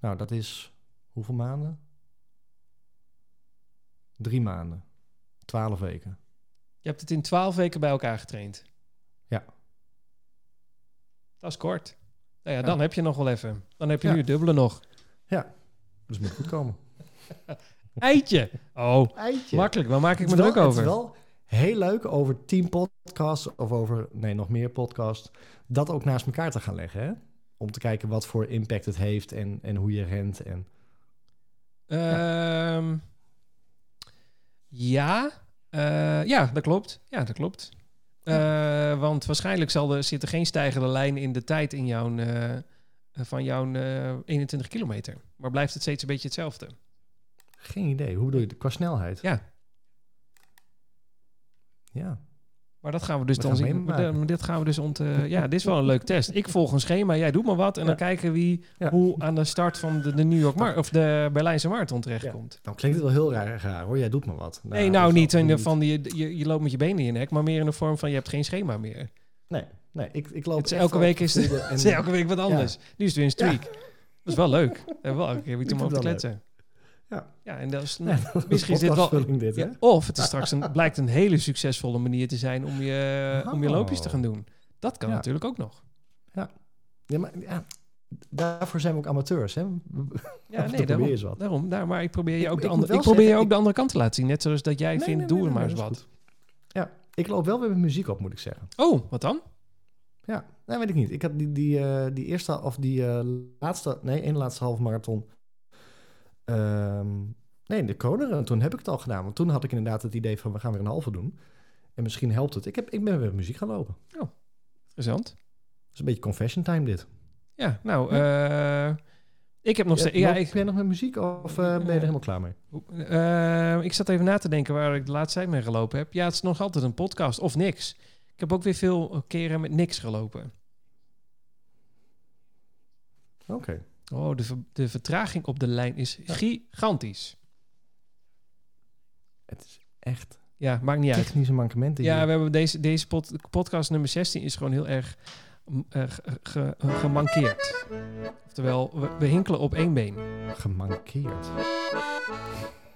Nou, dat is hoeveel maanden? Drie maanden. Twaalf weken. Je hebt het in twaalf weken bij elkaar getraind. Ja. Dat is kort. Nou ja, Ja. dan heb je nog wel even. Dan heb je Ja. nu het dubbele nog. Dus moet goed komen. Eitje. Oh, Eitje. makkelijk. Waar maak ik me wel- druk over? Het is wel heel leuk over tien podcasts of over, nee, nog meer podcasts, dat ook naast elkaar te gaan leggen. Hè? Om te kijken wat voor impact het heeft en, en hoe je rent. En, Ehm, ja, eh, ja, dat klopt. Ja, dat klopt. Eh, want waarschijnlijk zal er, zit er geen stijgende lijn in de tijd in jouw, eh, van jouw eh, 21 kilometer. Maar blijft het steeds een beetje hetzelfde? Geen idee. Hoe bedoel je? Qua snelheid? Ja. Ja. Maar dat gaan we dus We dan zien. Maar Dit gaan we dus ont. eh, ja, dit is wel een leuk test. Ik volg een schema, jij doet maar wat. En dan Ja. kijken wie Ja. hoe aan de start van de, de New York Mar of de Berlijnse Marathon terechtkomt. Dan klinkt het wel heel raar, raar hoor. Jij doet maar wat. nee, nou niet in de van die, je, je loopt met je benen in je nek, maar meer in de vorm van je hebt geen schema meer. Nee, nee ik, ik loop Het is elke week is het en- is elke week wat anders. Nu is het weer een streak. Dat is wel leuk. En wel, ik heb iets Ik om over te kletsen. Ja. ja, en dat is, dat misschien is dit wel... dit? Ja, of het is straks een, blijkt een hele succesvolle manier te zijn om je, om je Oh. loopjes te gaan doen. Dat kan Ja. natuurlijk ook nog. Ja, maar ja, daarvoor zijn we ook amateurs, hè? Ja, nee, daarom. eens wat. daarom daar, maar ik probeer je ook, de, ik ander- moet wel ik probeer je ook ik- de andere kant te laten zien. Net zoals dat jij Nee, vindt, nee, doe nee, er maar eens dat wat. Ja, ik loop wel weer met muziek op, moet ik zeggen. Oh, wat dan? Ja, nee, weet ik niet. Ik had die, die, eh, die eerste, of die eh, laatste, nee, één laatste half marathon. Ehm, nee, de Koneren, toen heb ik het al gedaan. Want toen had ik inderdaad het idee van, we gaan weer een halve doen. En misschien helpt het. Ik, heb, ik ben weer met muziek gaan lopen. Interessant. Het is een beetje confession time dit. Ja, nou, eh, ik heb nog steeds... Ja, ik, jij nog met muziek of eh, ben je er helemaal klaar mee? eh, ik zat even na te denken waar ik de laatste tijd mee gelopen heb. Ja, het is nog altijd een podcast of niks. Ik heb ook weer veel keren met niks gelopen. Oké. Oh, de, ver- de vertraging op de lijn is Ja. gigantisch. Het is echt Ja, maakt niet uit. technische mankementen Ja, hier. we hebben deze, deze pod- podcast nummer 16 is gewoon heel erg mm, eh, ge- ge- gemankeerd. Oftewel, we, we hinkelen op één been. Gemankeerd.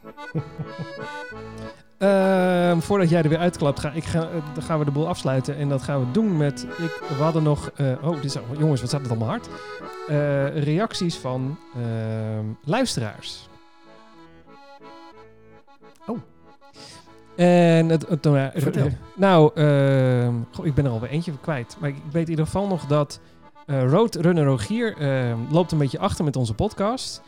Ehm, voordat jij er weer uitklapt, ga, ik ga, eh, dan gaan we de boel afsluiten. En dat gaan we doen met... Ik, we hadden nog... eh, oh, dit is, jongens, wat staat het allemaal hard? Eh, reacties van ehm, luisteraars. Oh. En het... het nou. Nou, ehm, goh, ik ben er alweer eentje kwijt. Maar ik weet in ieder geval nog dat Roadrunner Rogier loopt een beetje achter met onze podcast.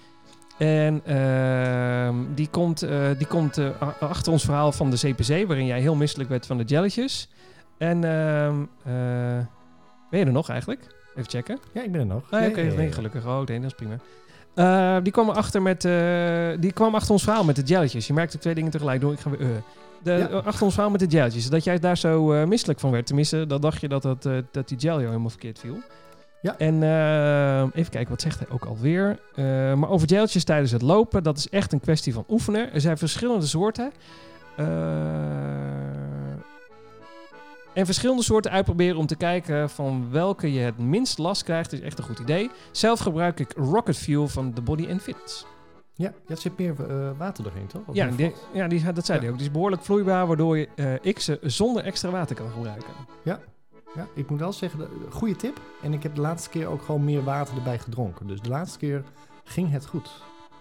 En ehm, die komt, eh, die komt eh, achter ons verhaal van de CPC, waarin jij heel misselijk werd van de jelletjes. En ehm, eh, ben je er nog eigenlijk? Even checken. Ja, ik ben er nog. Ah, Oké, nee, ja. gelukkig. Oh, nee, dat is prima. Die, kwam achter met, die kwam achter ons verhaal met de jelletjes. Je merkt ook twee dingen tegelijk door. Ik ga weer... de, Ja. Achter ons verhaal met de jelletjes. Dat jij daar zo misselijk van werd. Tenminste, dan dacht je dat, dat, dat die jou helemaal verkeerd viel. Ja. En eh, even kijken, wat zegt hij ook alweer? Eh, maar over geltjes tijdens het lopen, dat is echt een kwestie van oefenen. Er zijn verschillende soorten. Eh, en verschillende soorten uitproberen om te kijken van welke je het minst last krijgt, is echt een goed idee. Zelf gebruik ik Rocket Fuel van The Body and Fit. Ja, er zit meer eh, water doorheen, toch? Of Ja, die, ja die, dat zei Ja. hij ook. Die is behoorlijk vloeibaar, waardoor je X zonder extra water kan gebruiken. ja, ik moet wel zeggen, de- goede tip. En ik heb de laatste keer ook gewoon meer water erbij gedronken. Dus de laatste keer ging het goed.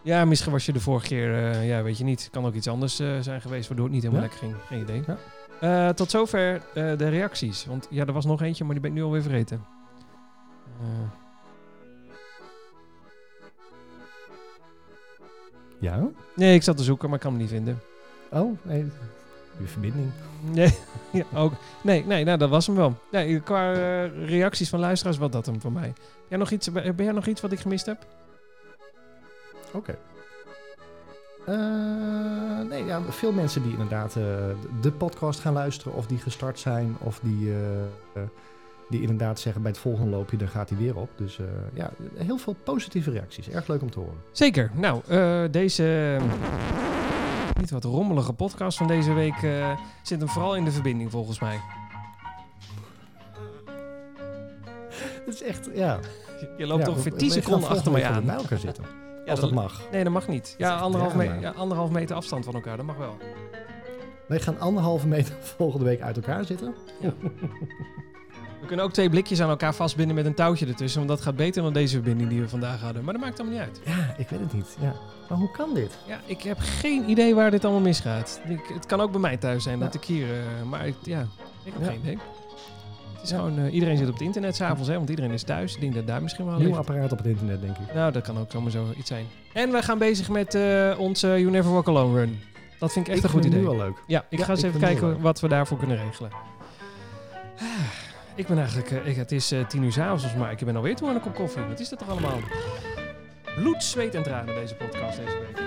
Ja, misschien was je de vorige keer, eh, ja, weet je niet. Kan ook iets anders eh, zijn geweest, waardoor het niet helemaal Ja. lekker ging. Geen idee. Ja. Eh, tot zover de reacties. Want ja, er was nog eentje, maar die ben ik nu alweer vergeten. Ja? nee, ik zat te zoeken, maar ik kan hem niet vinden. Oh, nee. Je verbinding. Nee, ja, ook. Nee, nee nou, dat was hem wel. Nee, qua eh, reacties van luisteraars was dat hem voor mij. Jij nog iets, ben jij nog iets wat ik gemist heb? Oké. Eh, nee, ja, veel mensen die inderdaad eh, de podcast gaan luisteren, of die gestart zijn, of die, eh, eh, die inderdaad zeggen bij het volgende loopje, dan gaat hij weer op. Dus eh, ja, heel veel positieve reacties. Erg leuk om te horen. Zeker. Nou, eh, deze eh, niet wat rommelige podcast van deze week eh, zit hem vooral in de verbinding volgens mij. Het is echt, ja. Je loopt Ja, ongeveer we- 10 we gaan seconden achter mij aan. Bij elkaar zitten. Ja, als dat mag. Nee, dat mag niet. Ja, anderhalf, me- ja, anderhalf meter afstand van elkaar, dat mag wel. Wij gaan anderhalve meter volgende week uit elkaar zitten. We kunnen ook twee blikjes aan elkaar vastbinden met een touwtje ertussen, want dat gaat beter dan deze verbinding die we vandaag hadden. Maar dat maakt allemaal niet uit. Ja, ik weet het niet. Ja. Maar hoe kan dit? Ja, ik heb geen idee waar dit allemaal misgaat. Ik, het kan ook bij mij thuis zijn dat Ja. ik hier... eh, maar ik, ja, ik heb Ja. geen idee. Het is Ja. gewoon... eh, iedereen zit op het internet s'avonds, hè, want iedereen is thuis. Ik denk dat daar misschien wel Nieuw apparaat op het internet, denk ik. Nou, dat kan ook zomaar zo iets zijn. En we gaan bezig met eh, onze You Never Walk Alone run. Dat vind ik echt ik een goed vind idee. het nu al leuk. Ja, ik ga eens ik even vind kijken wat we daarvoor kunnen regelen. Ah, Ik ben eigenlijk... ik, het is tien uur s'avonds, maar ik ben alweer toe aan een kop koffie. Wat is dat toch allemaal? Bloed, zweet en tranen deze podcast deze week.